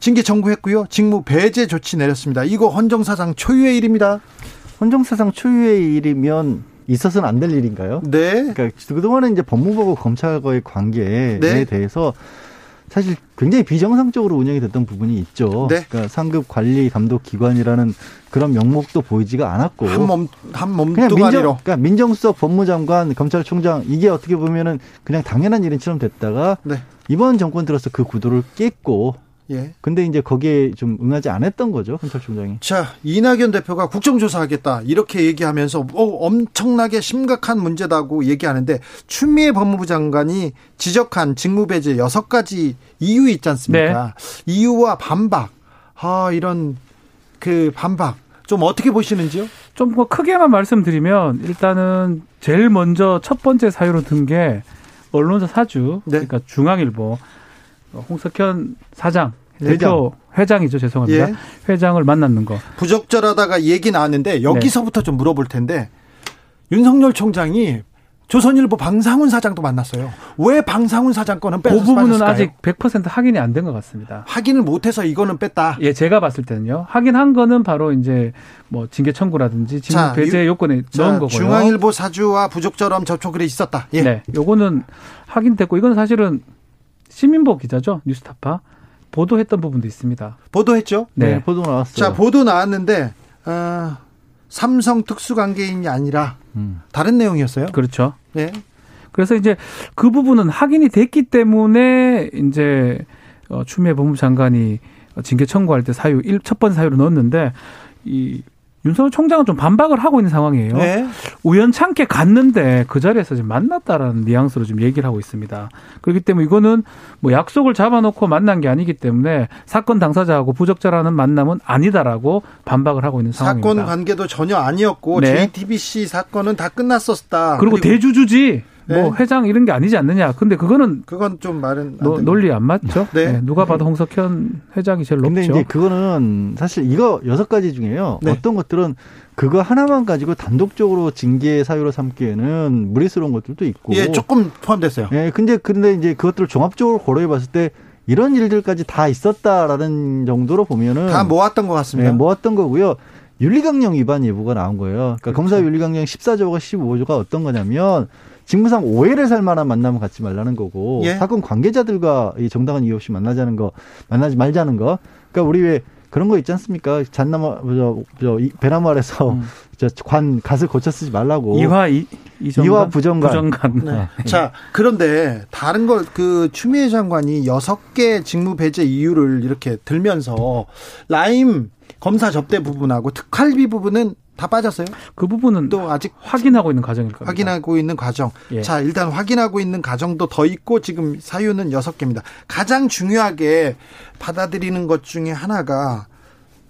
징계 청구했고요. 직무 배제 조치 내렸습니다. 이거 헌정사상 초유의 일입니다. 헌정사상 초유의 일이면 있어서는 안 될 일인가요? 네. 그러니까 그동안은 이제 법무부와 검찰과의 관계에 네. 대해서 사실 굉장히 비정상적으로 운영이 됐던 부분이 있죠. 네. 그러니까 상급 관리 감독 기관이라는 그런 명목도 보이지가 않았고 한몸한 몸뚱아리로 민정, 그러니까 민정수석 법무장관 검찰총장 이게 어떻게 보면은 그냥 당연한 일인처럼 됐다가 네. 이번 정권 들어서 그 구도를 깼고 예. 근데 이제 거기에 좀 응하지 않았던 거죠, 검찰 총장이. 자, 이낙연 대표가 국정조사하겠다. 이렇게 얘기하면서 어, 엄청나게 심각한 문제다고 얘기하는데 추미애 법무부 장관이 지적한 직무배제 여섯 가지 이유 있지 않습니까? 네. 이유와 반박. 아, 이런 그 반박. 좀 어떻게 보시는지요? 좀 뭐 크게만 말씀드리면 일단은 제일 먼저 첫 번째 사유로 든 게 언론사 사주, 네. 그러니까 중앙일보 홍석현 사장 대표 회장. 이죠 죄송합니다. 예. 회장을 만났는 거. 부적절하다가 얘기 나왔는데 여기서부터 네. 좀 물어볼 텐데 윤석열 총장이 조선일보 방상훈 사장도 만났어요. 왜 방상훈 사장 거는 뺐어요? 그 부분은 빠졌을까요? 아직 100% 확인이 안 된 것 같습니다. 확인을 못해서 이거는 뺐다. 예, 제가 봤을 때는요. 확인한 거는 바로 이제 뭐 징계 청구라든지 직무 배제 요건에 자, 넣은 거고요. 중앙일보 사주와 부적절함 접촉이 있었다. 예. 네, 요거는 확인됐고 이건 사실은 시민보 기자죠 뉴스타파 보도했던 부분도 있습니다. 보도했죠? 네, 네 보도 나왔어요. 자, 보도 나왔는데 어, 삼성 특수관계인이 아니라 음. 다른 내용이었어요. 그렇죠. 네. 그래서 이제 그 부분은 확인이 됐기 때문에 이제 어, 추미애 법무부 장관이 징계 청구할 때 사유 첫 번째 사유로 넣었는데 이 윤석열 총장은 좀 반박을 하고 있는 상황이에요. 네. 우연찮게 갔는데 그 자리에서 지금 만났다라는 뉘앙스로 지금 얘기를 하고 있습니다. 그렇기 때문에 이거는 뭐 약속을 잡아놓고 만난 게 아니기 때문에 사건 당사자하고 부적절하는 만남은 아니다라고 반박을 하고 있는 상황입니다. 사건 관계도 전혀 아니었고 네. JTBC 사건은 다 끝났었다. 그리고, 그리고 대주주지 뭐 네. 회장 이런 게 아니지 않느냐. 근데 그거는 그건 좀 말은 노, 논리 안 맞죠. 네. 네. 누가 봐도 홍석현 회장이 제일 높죠. 근데 이제 그거는 사실 이거 여섯 가지 중에요. 네. 어떤 것들은 그거 하나만 가지고 단독적으로 징계 사유로 삼기에는 무리스러운 것들도 있고. 예, 조금 포함됐어요. 예, 근데 근데 이제 그것들을 종합적으로 고려해 봤을 때 이런 일들까지 다 있었다라는 정도로 보면은 다 모았던 것 같습니다. 네, 모았던 거고요. 윤리강령 위반 예부가 나온 거예요. 그러니까 그렇죠. 검사 윤리강령 14조가 15조가 어떤 거냐면 직무상 오해를 살 만한 만남을 갖지 말라는 거고 예. 사건 관계자들과 이 정당한 이유 없이 만나자는 거 만나지 말자는 거. 그러니까 우리 왜 그런 거 있지 않습니까? 잣나무 저, 저 배나무 아래서 음. 저관 갓을 고쳐 쓰지 말라고. 이화 이, 이화 부정관. 부정관. 네. 네. 자 그런데 다른 걸 그 추미애 장관이 여섯 개 직무 배제 이유를 이렇게 들면서 라임 검사 접대 부분하고 특활비 부분은 다 빠졌어요? 그 부분은 또 아직 확인하고 있는 과정일 겁니다. 확인하고 있는 과정. 예. 자, 일단 확인하고 있는 과정도 더 있고 지금 사유는 여섯 개입니다. 가장 중요하게 받아들이는 것 중에 하나가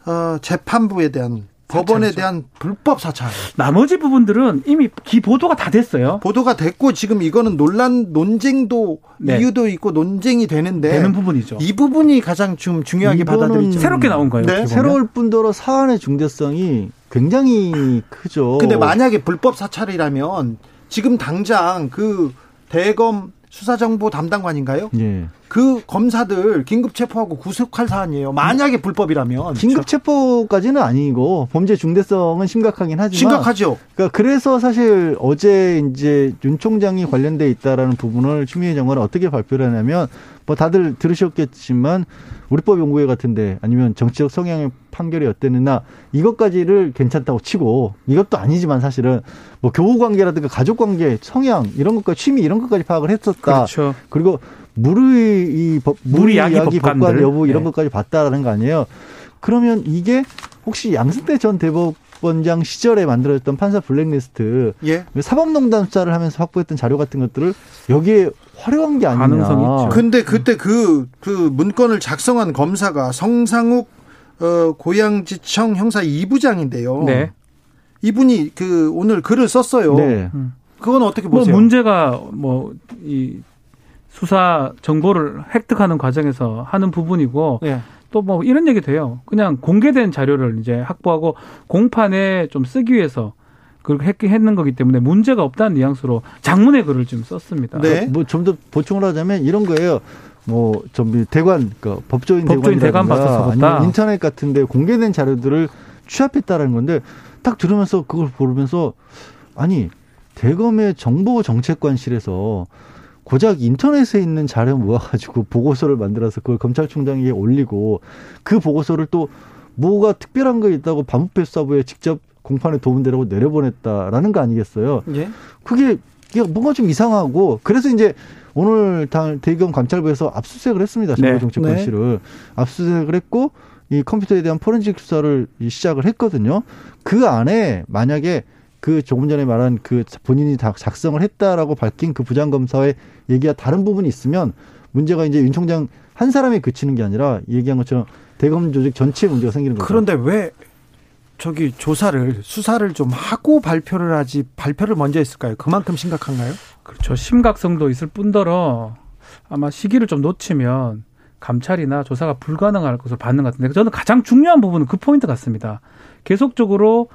어, 재판부에 대한 법원에 대한 불법 사찰. 나머지 부분들은 이미 기 보도가 다 됐어요. 보도가 됐고 지금 이거는 논란 논쟁도 네. 이유도 있고 논쟁이 되는데 되는 부분이죠. 이 부분이 가장 좀 중요하게 받아들이죠. 새롭게 나온 거예요. 네. 새로울 뿐더러 사안의 중대성이 굉장히 크죠. 근데 만약에 불법 사찰이라면 지금 당장 그 대검 수사정보 담당관인가요? 예. 그 검사들 긴급 체포하고 구속할 사안이에요. 만약에 불법이라면 긴급 체포까지는 아니고 범죄 중대성은 심각하긴 하지만 심각하죠. 그러니까 그래서 사실 어제 이제 윤 총장이 관련돼 있다라는 부분을 추미애 장관은 어떻게 발표를 하냐면 뭐 다들 들으셨겠지만 우리법 연구회 같은데 아니면 정치적 성향의 판결이 어땠느냐 이것까지를 괜찮다고 치고 이것도 아니지만 사실은 뭐 교우 관계라든가 가족 관계, 성향 이런 것까지 취미 이런 것까지 파악을 했었다. 그렇죠. 그리고 무르의 이 법, 무리 이야기 법관 여부 이런 네. 것까지 봤다라는 거 아니에요. 그러면 이게 혹시 양승태 전 대법 원장 시절에 만들어졌던 판사 블랙리스트 예. 사법농단 수사를 하면서 확보했던 자료 같은 것들을 여기에 활용한 게 아니냐. 가능성이 있죠. 근데 그때 그, 그 문건을 작성한 검사가 성상욱 어, 고양지청 형사 2부장인데요. 네. 이분이 그 오늘 글을 썼어요. 네. 그건 어떻게 뭐 보세요? 뭐 문제가 뭐 이 수사 정보를 획득하는 과정에서 하는 부분이고 네. 또 뭐 이런 얘기도 해요. 그냥 공개된 자료를 이제 확보하고 공판에 좀 쓰기 위해서 그렇게 했는 거기 때문에 문제가 없다는 뉘앙스로 장문의 글을 좀 썼습니다. 네. 뭐 좀 더 보충을 하자면 이런 거예요. 뭐좀 대관 그 법조인, 법조인 대관 받아서 아니면 인터넷 같은데 공개된 자료들을 취합했다라는 건데 딱 들으면서 그걸 보면서 아니 대검의 정보 정책관실에서 고작 인터넷에 있는 자료 모아가지고 보고서를 만들어서 그걸 검찰총장에게 올리고 그 보고서를 또 뭐가 특별한 거 있다고 반부패수사부에 직접 공판에 도움되라고 내려보냈다라는 거 아니겠어요? 예? 그게 뭔가 좀 이상하고 그래서 이제 오늘 당 대검 감찰부에서 압수수색을 했습니다. 정보정책관실을 네. 압수수색을 했고 이 컴퓨터에 대한 포렌식 수사를 시작을 했거든요. 그 안에 만약에 그 조금 전에 말한 그 본인이 다 작성을 했다라고 밝힌 그 부장검사의 얘기가 다른 부분이 있으면 문제가 이제 윤 총장 한 사람에 그치는 게 아니라 얘기한 것처럼 대검 조직 전체에 문제가 생기는 거죠. 그런데 왜 저기 조사를 수사를 좀 하고 발표를 하지 발표를 먼저 했을까요? 그만큼 심각한가요? 그렇죠. 심각성도 있을 뿐더러 아마 시기를 좀 놓치면 감찰이나 조사가 불가능할 것으로 받는 것 같은데 저는 가장 중요한 부분은 그 포인트 같습니다. 계속적으로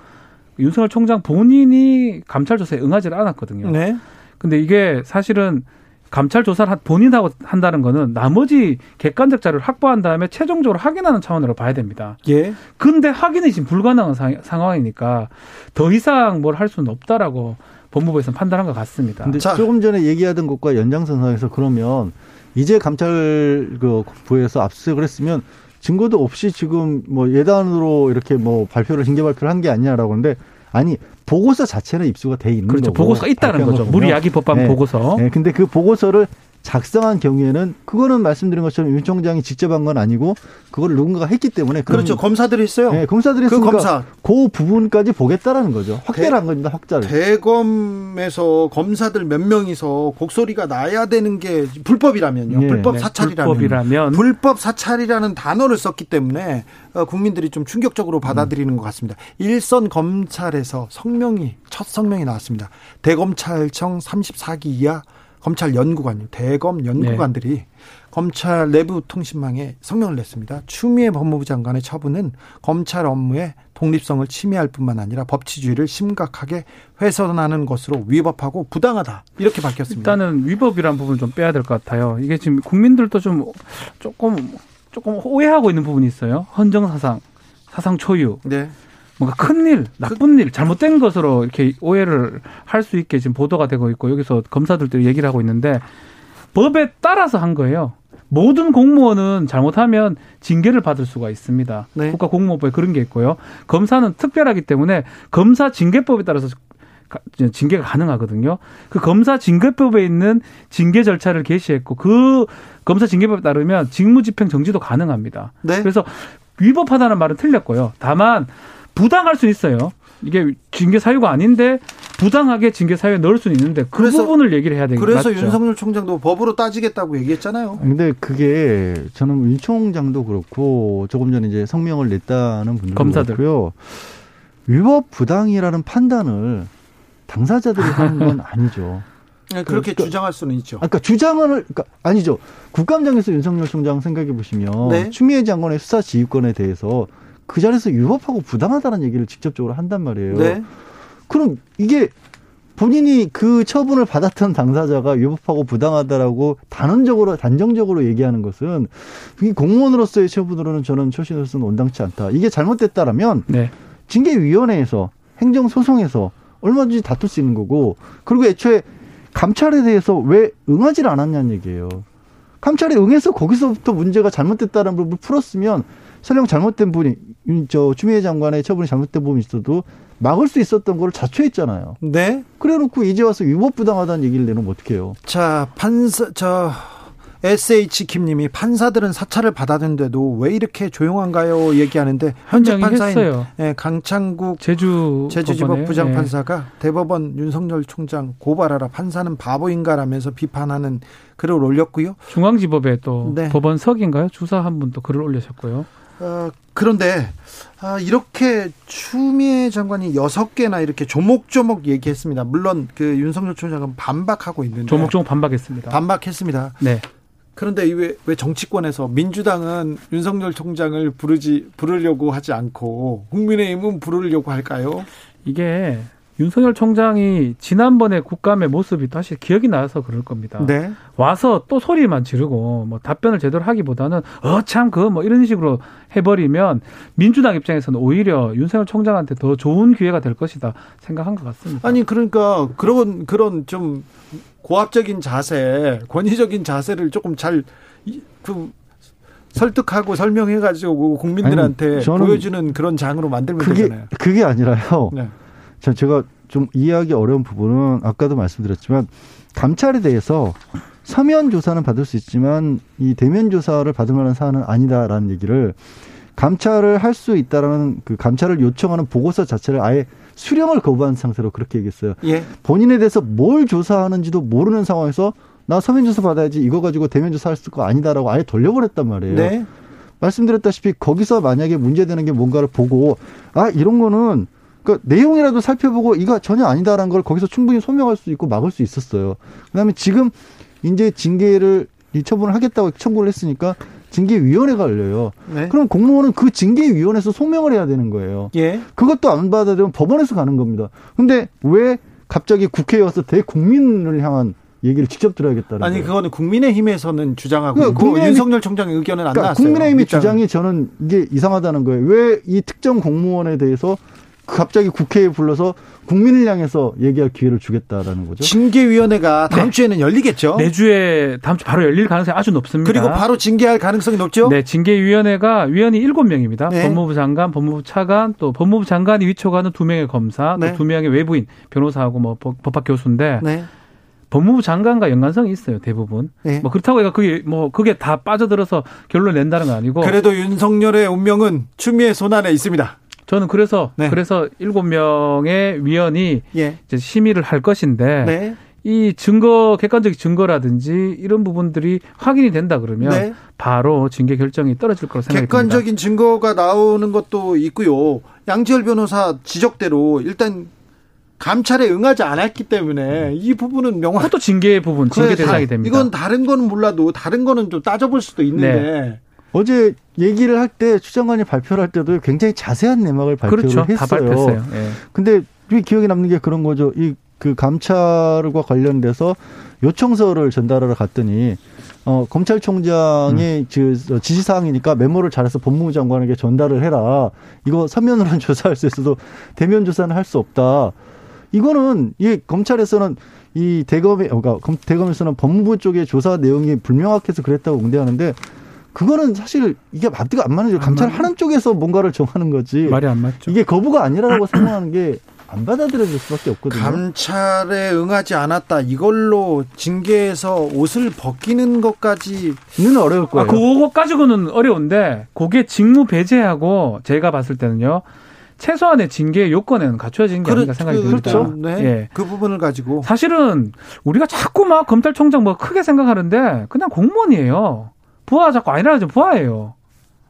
윤석열 총장 본인이 감찰 조사에 응하지 않았거든요. 네. 근데 이게 사실은 감찰 조사를 본인하고 한다는 거는 나머지 객관적 자료를 확보한 다음에 최종적으로 확인하는 차원으로 봐야 됩니다. 예. 근데 확인이 지금 불가능한 상황이니까 더 이상 뭘 할 수는 없다라고 법무부에서 판단한 것 같습니다. 근데 자. 조금 전에 얘기하던 것과 연장선상에서 그러면 이제 감찰 그 부에서 압수수색을 했으면 증거도 없이 지금 뭐 예단으로 이렇게 뭐 발표를 징계 발표를 한 게 아니냐라고 하는데 아니 보고서 자체는 입수가 돼 있는 그렇죠. 거고 보고서가 있다는 거죠. 무리야기 법방 네. 보고서. 네. 근데 그 보고서를 작성한 경우에는 그거는 말씀드린 것처럼 윤 총장이 직접 한 건 아니고 그걸 누군가가 했기 때문에 그렇죠 검사들이 했어요. 네, 검사들이 그 검사 그 부분까지 보겠다라는 거죠. 확대를 한 겁니다. 확대를. 대검에서 검사들 몇 명이서 곡소리가 나야 되는 게 불법이라면요. 네. 불법 네, 사찰이라면 불법이라면 불법 사찰이라는 단어를 썼기 때문에 어, 국민들이 좀 충격적으로 받아들이는 음. 것 같습니다. 일선 검찰에서 성명이 첫 성명이 나왔습니다. 대검찰청 34기 이하 검찰 연구관요, 대검 연구관들이 네. 검찰 내부 통신망에 성명을 냈습니다. 추미애 법무부 장관의 처분은 검찰 업무의 독립성을 침해할 뿐만 아니라 법치주의를 심각하게 훼손하는 것으로 위법하고 부당하다 이렇게 밝혔습니다. 일단은 위법이란 부분을 좀 빼야 될 것 같아요. 이게 지금 국민들도 좀 조금 조금 오해하고 있는 부분이 있어요. 헌정 사상, 사상 초유. 네. 뭔가 큰 일, 나쁜 일, 잘못된 것으로 이렇게 오해를 할 수 있게 지금 보도가 되고 있고 여기서 검사들도 얘기를 하고 있는데 법에 따라서 한 거예요. 모든 공무원은 잘못하면 징계를 받을 수가 있습니다. 네. 국가공무원법에 그런 게 있고요. 검사는 특별하기 때문에 검사 징계법에 따라서 징계가 가능하거든요. 그 검사 징계법에 있는 징계 절차를 개시했고 그 검사 징계법에 따르면 직무집행 정지도 가능합니다. 네. 그래서 위법하다는 말은 틀렸고요. 다만 부당할 수 있어요. 이게 징계 사유가 아닌데 부당하게 징계 사유에 넣을 수는 있는데 그 그래서, 부분을 얘기를 해야 되겠죠. 그래서 맞죠? 윤석열 총장도 법으로 따지겠다고 얘기했잖아요. 근데 그게 저는 윤 총장도 그렇고 조금 전에 이제 성명을 냈다는 분들도 검사들. 그렇고요. 위법 부당이라는 판단을 당사자들이 하는 건 아니죠. 네, 그렇게 그러니까, 주장할 수는 있죠. 그러니까 주장을 그러니까 아니죠. 국감장에서 윤석열 총장 생각해 보시면 네? 추미애 장관의 수사 지휘권에 대해서 그 자리에서 위법하고 부당하다는 얘기를 직접적으로 한단 말이에요. 네. 그럼 이게 본인이 그 처분을 받았던 당사자가 위법하고 부당하다라고 단언적으로 단정적으로 얘기하는 것은 이 공무원으로서의 처분으로는 저는 초신으로서는 온당치 않다. 이게 잘못됐다라면 네. 징계위원회에서 행정소송에서 얼마든지 다툴 수 있는 거고 그리고 애초에 감찰에 대해서 왜 응하지를 않았냐는 얘기예요. 감찰에 응해서 거기서부터 문제가 잘못됐다는 부분을 풀었으면 설령 잘못된 부분이 저 추미애 장관의 처분이 잘못된 부분이 있어도 막을 수 있었던 걸 자초했잖아요. 네. 그래놓고 이제 와서 위법 부당하다는 얘기를 내놓으면 어떡해요. 자, 판사, 저, SH 김님이 판사들은 사찰을 받았는데도 왜 이렇게 조용한가요? 얘기하는데 현재 판사인 했어요. 예, 강창국 제주 제주지법 부장 판사가 예. 대법원 윤석열 총장 고발하라 판사는 바보인가라면서 비판하는 글을 올렸고요. 중앙지법에 또 네. 법원석인가요? 주사 한 분 또 글을 올리셨고요. 어, 그런데 아, 이렇게 추미애 장관이 여섯 개나 이렇게 조목조목 얘기했습니다. 물론 그 윤석열 총장은 반박하고 있는데 조목조목 반박했습니다. 반박했습니다. 네. 그런데 왜, 왜 정치권에서 민주당은 윤석열 총장을 부르지 부르려고 하지 않고 국민의힘은 부르려고 할까요? 이게 윤석열 총장이 지난번에 국감의 모습이 다시 기억이 나서 그럴 겁니다. 네. 와서 또 소리만 지르고 뭐 답변을 제대로 하기보다는 어 참 그 뭐 이런 식으로 해버리면 민주당 입장에서는 오히려 윤석열 총장한테 더 좋은 기회가 될 것이다 생각한 것 같습니다. 아니 그러니까 그런 그런 좀 고압적인 자세, 권위적인 자세를 조금 잘 그 설득하고 설명해가지고 국민들한테 아니, 보여주는 그런 장으로 만들면 그게, 되잖아요. 그게 아니라요. 네. 제가 좀 이해하기 어려운 부분은 아까도 말씀드렸지만 감찰에 대해서 서면 조사는 받을 수 있지만 이 대면 조사를 받을 만한 사안은 아니다라는 얘기를 감찰을 할 수 있다라는 그 감찰을 요청하는 보고서 자체를 아예 수령을 거부한 상태로 그렇게 얘기했어요. 예. 본인에 대해서 뭘 조사하는지도 모르는 상황에서 나 서면 조사 받아야지 이거 가지고 대면 조사할 거 아니다라고 아예 돌려버렸단 말이에요. 네. 말씀드렸다시피 거기서 만약에 문제되는 게 뭔가를 보고 아 이런 거는 그 내용이라도 살펴보고 이거 전혀 아니다라는 걸 거기서 충분히 소명할 수 있고 막을 수 있었어요. 그다음에 지금 이제 징계를 이 처분을 하겠다고 청구를 했으니까 징계위원회가 열려요. 네. 그럼 공무원은 그 징계위원회에서 소명을 해야 되는 거예요. 예. 그것도 안 받아들이면 법원에서 가는 겁니다. 근데 왜 갑자기 국회에 와서 대국민을 향한 얘기를 직접 들어야겠다는 아니 거예요. 그거는 국민의힘에서는 주장하고 그러니까 국민의힘, 윤석열 총장의 의견은 안 그러니까 나왔어요. 국민의힘의 일단. 주장이 저는 이게 이상하다는 거예요. 왜 이 특정 공무원에 대해서 갑자기 국회에 불러서 국민을 향해서 얘기할 기회를 주겠다라는 거죠. 징계위원회가 다음 네. 주에는 열리겠죠. 내주에 다음 주 바로 열릴 가능성이 아주 높습니다. 그리고 바로 징계할 가능성이 높죠. 네, 징계위원회가 위원이 7명입니다. 네. 법무부 장관, 법무부 차관, 또 법무부 장관이 위촉하는 2명의 검사, 네. 또 2명의 외부인, 변호사하고 뭐 법학 교수인데 네. 법무부 장관과 연관성이 있어요 대부분. 네. 뭐 그렇다고 해가 그게 뭐 그게 다 빠져들어서 결론 낸다는 건 아니고. 그래도 윤석열의 운명은 추미애 손안에 있습니다. 저는 그래서 네. 그래서 일곱 명의 위원이 예. 이제 심의를 할 것인데 네. 이 증거 객관적 증거라든지 이런 부분들이 확인이 된다 그러면 네. 바로 징계 결정이 떨어질 거로 생각이 객관적인 듭니다. 증거가 나오는 것도 있고요. 양지열 변호사 지적대로 일단 감찰에 응하지 않았기 때문에 이 부분은 명확. 그것도 징계 부분, 징계 대상이 됩니다. 이건 다른 거는 몰라도 다른 거는 좀 따져볼 수도 있는데 네. 어제 얘기를 할 때 추장관이 발표를 할 때도 굉장히 자세한 내막을 발표를 그렇죠. 했어요. 다 발표했어요. 예. 근데 기억에 남는 게 그런 거죠. 이 그 감찰과 관련돼서 요청서를 전달하러 갔더니 어, 검찰총장의 음. 그 지시 사항이니까 메모를 잘해서 법무부 장관에게 전달을 해라. 이거 서면으로는 조사할 수 있어도 대면 조사는 할 수 없다. 이거는 이 검찰에서는 이 대검에 그러니까 대검에서는 법무부 쪽의 조사 내용이 불명확해서 그랬다고 응대하는데 그거는 사실 이게 앞뒤가 안 맞는 죠 감찰 하는 쪽에서 뭔가를 정하는 거지. 말이 안 맞죠. 이게 거부가 아니라고 생각하는 게 안 받아들여질 수밖에 없거든요. 감찰에 응하지 않았다. 이걸로 징계에서 옷을 벗기는 것까지는 어려울 거예요. 아, 그거 가지고는 어려운데 그게 직무 배제하고 제가 봤을 때는요. 최소한의 징계 요건에는 갖춰진 게 아닌가 생각이 듭니다. 그렇죠. 네. 예. 그 부분을 가지고 사실은 우리가 자꾸 막 검찰총장 뭐 크게 생각하는데 그냥 공무원이에요. 부하 자꾸 아니라죠. 부하예요.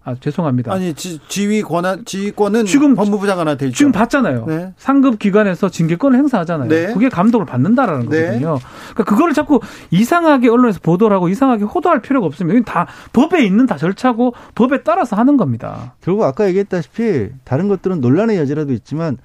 아, 죄송합니다. 아니, 지, 휘 권한, 지휘권은 지금 법무부 장관한테 있죠. 지금 받잖아요. 네. 상급 기관에서 징계권을 행사하잖아요. 네. 그게 감독을 받는다라는 네. 거거든요. 그러니까 그거를 자꾸 이상하게 언론에서 보도를 하고 이상하게 호도할 필요가 없습니다. 이건 다 법에 있는 다 절차고 법에 따라서 하는 겁니다. 결국 아까 얘기했다시피 다른 것들은 논란의 여지라도 있지만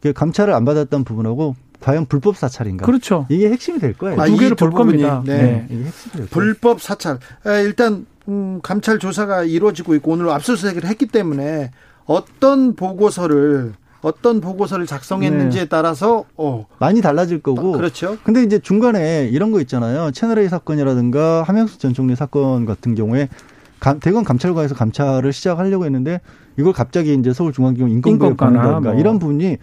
그 감찰을 안 받았던 부분하고 과연 불법 사찰인가? 그렇죠. 이게 핵심이 될 거예요. 아, 두 개를 볼 겁니다. 네. 네. 이게 핵심이 될 불법 사찰. 일단 음, 감찰 조사가 이루어지고 있고 오늘 압수수색을 했기 때문에 어떤 보고서를 어떤 보고서를 작성했는지에 네. 따라서 어. 많이 달라질 거고. 그렇죠. 근데 이제 중간에 이런 거 있잖아요. 채널 A 사건이라든가 함영수 전 총리 사건 같은 경우에 감, 대검 감찰관에서 감찰을 시작하려고 했는데 이걸 갑자기 이제 서울중앙지검 인권부에 보낸다든가 뭐. 이런 부분이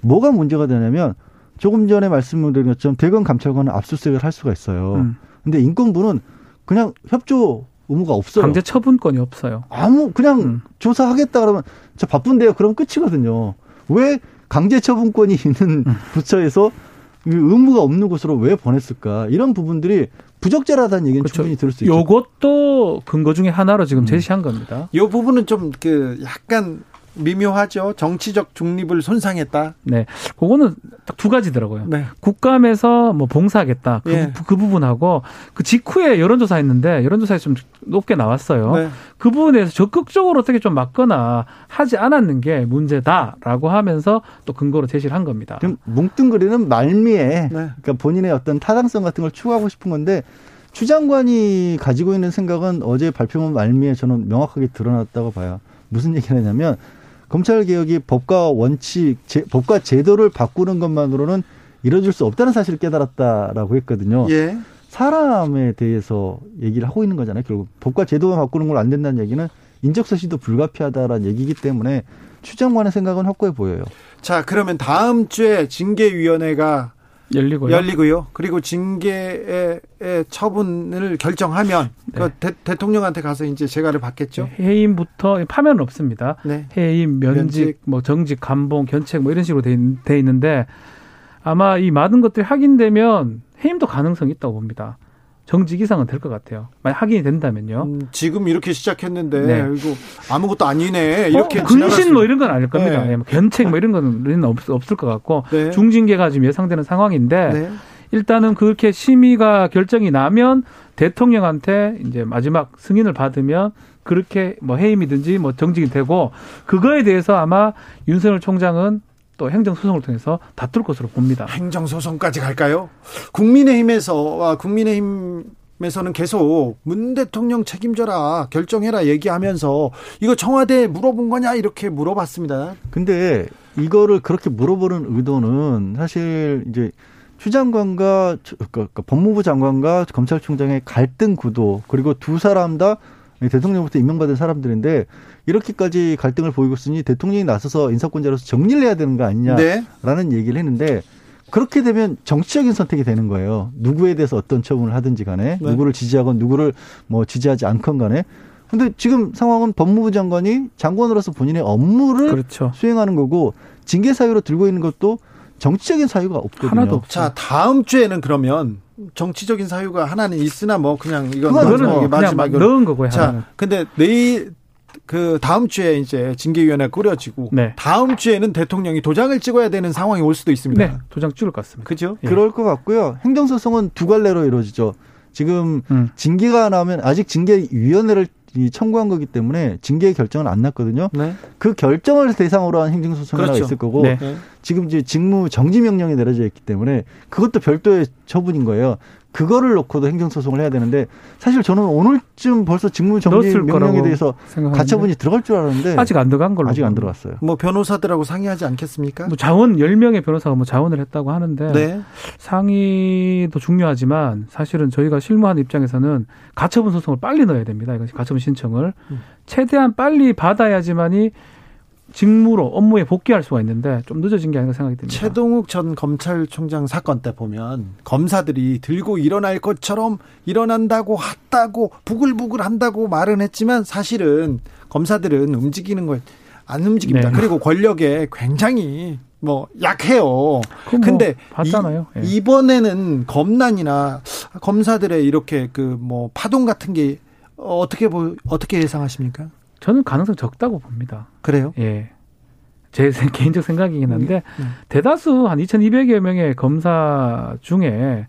뭐가 문제가 되냐면 조금 전에 말씀드린 것처럼 대검 감찰관은 압수수색을 할 수가 있어요. 음. 근데 인권부는 그냥 협조 의무가 없어요. 강제 처분권이 없어요. 아무 그냥 음. 조사하겠다 그러면 저 바쁜데요. 그럼 끝이거든요. 왜 강제 처분권이 있는 음. 부처에서 의무가 없는 곳으로 왜 보냈을까? 이런 부분들이 부적절하다는 얘기는 그렇죠. 충분히 들을 수 있죠. 이것도 근거 중에 하나로 지금 음. 제시한 겁니다. 이 부분은 좀 그 약간 미묘하죠. 정치적 중립을 손상했다. 네. 그거는 딱 두 가지더라고요. 네. 국감에서 뭐 봉사하겠다. 그, 예. 그 부분하고 그 직후에 여론조사 했는데 여론조사에 좀 높게 나왔어요. 네. 그 부분에 대해서 적극적으로 어떻게 좀 막거나 하지 않았는 게 문제다라고 하면서 또 근거로 제시를 한 겁니다. 좀 뭉뚱그리는 말미에 네. 그러니까 본인의 어떤 타당성 같은 걸 추구하고 싶은 건데 추 장관이 가지고 있는 생각은 어제 발표문 말미에 저는 명확하게 드러났다고 봐요. 무슨 얘기를 하냐면 검찰 개혁이 법과 원칙, 제, 법과 제도를 바꾸는 것만으로는 이뤄질 수 없다는 사실을 깨달았다라고 했거든요. 예. 사람에 대해서 얘기를 하고 있는 거잖아요. 결국 법과 제도만 바꾸는 걸 안 된다는 얘기는 인적서시도 불가피하다라는 얘기이기 때문에 추장관의 생각은 확고해 보여요. 자, 그러면 다음 주에 징계위원회가 열리고요. 열리고요. 그리고 징계의 처분을 결정하면 네. 그 대, 통령한테 가서 이제 재가를 받겠죠. 네, 해임부터 파면은 없습니다. 네. 해임, 면직, 면직, 뭐 정직, 감봉, 견책 뭐 이런 식으로 돼, 돼 있는데 아마 이 많은 것들이 확인되면 해임도 가능성이 있다고 봅니다. 정직 이상은 될 것 같아요. 만약 확인이 된다면요. 음, 지금 이렇게 시작했는데 네. 이거 아무것도 아니네. 이렇게 어, 근신 뭐 이런 건 아닐 겁니다. 네. 뭐 견책 뭐 이런 거는 없, 없을 것 같고 네. 중징계가 지금 예상되는 상황인데 네. 일단은 그렇게 심의가 결정이 나면 대통령한테 이제 마지막 승인을 받으면 그렇게 뭐 해임이든지 뭐 정직이 되고 그거에 대해서 아마 윤석열 총장은 또 행정소송을 통해서 다툴 것으로 봅니다. 행정소송까지 갈까요? 국민의힘에서 국민의힘에서는 계속 문 대통령 책임져라 결정해라 얘기하면서 이거 청와대에 물어본 거냐 이렇게 물어봤습니다. 근데 이거를 그렇게 물어보는 의도는 사실 이제 추 장관과 그러니까 법무부 장관과 검찰총장의 갈등 구도 그리고 두 사람 다 대통령부터 임명받은 사람들인데 이렇게까지 갈등을 보이고 있으니 대통령이 나서서 인사권자로서 정리를 해야 되는 거 아니냐라는 네. 얘기를 했는데 그렇게 되면 정치적인 선택이 되는 거예요. 누구에 대해서 어떤 처분을 하든지 간에 네. 누구를 지지하건 누구를 뭐 지지하지 않건 간에 근데 지금 상황은 법무부 장관이 장관으로서 본인의 업무를 그렇죠. 수행하는 거고 징계 사유로 들고 있는 것도 정치적인 사유가 없거든요. 하나도 없죠. 자, 다음 주에는 그러면 정치적인 사유가 하나는 있으나 뭐 그냥 이건 뭐 마지막으로 넣은 거고요. 자, 하나는. 근데 내일 그 다음 주에 이제 징계위원회 꾸려지고 네. 다음 주에는 대통령이 도장을 찍어야 되는 상황이 올 수도 있습니다. 네, 도장 찍을 것 같습니다. 그죠? 예. 그럴 것 같고요. 행정소송은 두 갈래로 이루어지죠. 지금 음. 징계가 나오면 아직 징계위원회를 청구한 거기 때문에 징계 결정은 안 났거든요. 네. 그 결정을 대상으로 한 행정소송이 그렇죠. 있을 거고 네. 지금 이제 직무 정지 명령이 내려져 있기 때문에 그것도 별도의 처분인 거예요. 그거를 놓고도 행정소송을 해야 되는데 사실 저는 오늘쯤 벌써 직무정지 명령에 대해서 가처분이 들어갈 줄 알았는데 아직 안 들어간 걸로 아직 안 들어갔어요. 뭐 변호사들하고 상의하지 않겠습니까? 뭐 자원 10명의 변호사가 뭐 자원을 했다고 하는데 네. 상의도 중요하지만 사실은 저희가 실무하는 입장에서는 가처분 소송을 빨리 넣어야 됩니다. 이것이 가처분 신청을 음. 최대한 빨리 받아야지만이 직무로 업무에 복귀할 수가 있는데 좀 늦어진 게 아닌가 생각이 듭니다. 최동욱 전 검찰총장 사건 때 보면 검사들이 들고 일어날 것처럼 일어난다고 했다고 부글부글 한다고 말은 했지만 사실은 검사들은 움직이는 걸 안 움직입니다. 네. 그리고 권력에 굉장히 뭐 약해요. 뭐 근데 봤잖아요. 이, 예. 이번에는 검난이나 검사들의 이렇게 그 뭐 파동 같은 게 어떻게 보 어떻게 예상하십니까? 저는 가능성 적다고 봅니다. 그래요? 예. 제 개인적 생각이긴 한데 네. 대다수 한 2,200여 명의 검사 중에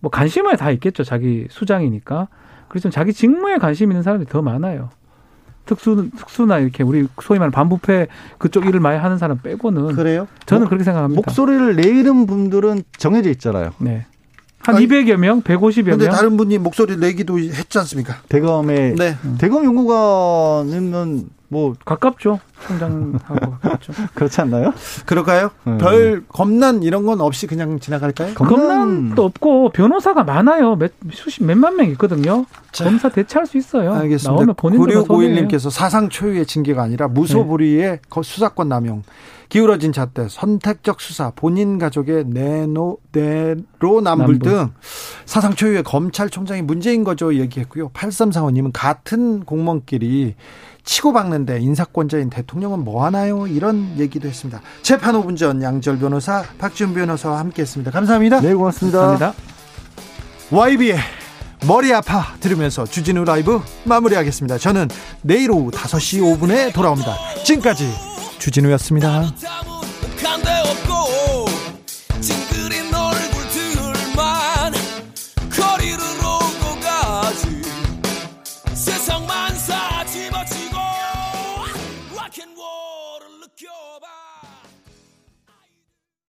뭐 관심에 다 있겠죠. 자기 수장이니까. 그래서 자기 직무에 관심 있는 사람들이 더 많아요. 특수 특수나 이렇게 우리 소위 말하는 반부패 그쪽 일을 많이 하는 사람 빼고는 그래요? 저는 목, 그렇게 생각합니다. 목소리를 내는 분들은 정해져 있잖아요. 네. 한 아니, 200여 명, 150여 명. 근데 다른 분이 목소리 내기도 했지 않습니까? 대검에 네. 대검 연구관은 뭐 가깝죠. 총장하고 그렇죠. 그렇지 않나요? 그럴까요? 네. 별 겁난 이런 건 없이 그냥 지나갈까요? 겁난... 도 없고 변호사가 많아요. 몇 수십 몇만 명 있거든요. 자, 검사 대체할 수 있어요. 알겠습니다. 나오면 본인들 9651님께서 사상 초유의 징계가 아니라 무소불위의 네. 수사권 남용. 기울어진 잣대, 선택적 수사, 본인 가족의 내노, 내로남불 등 사상 초유의 검찰총장이 문제인 거죠. 얘기했고요. 8345님은 같은 공무원끼리 치고박는데 인사권자인 대통령은 뭐 하나요? 이런 얘기도 했습니다. 재판 5분 전 양절 변호사, 박지훈 변호사와 함께 했습니다. 감사합니다. 네, 고맙습니다. 감사합니다. YB의 머리 아파 들으면서 주진우 라이브 마무리하겠습니다. 저는 내일 오후 5시 5분에 돌아옵니다. 지금까지 주진우였습니다.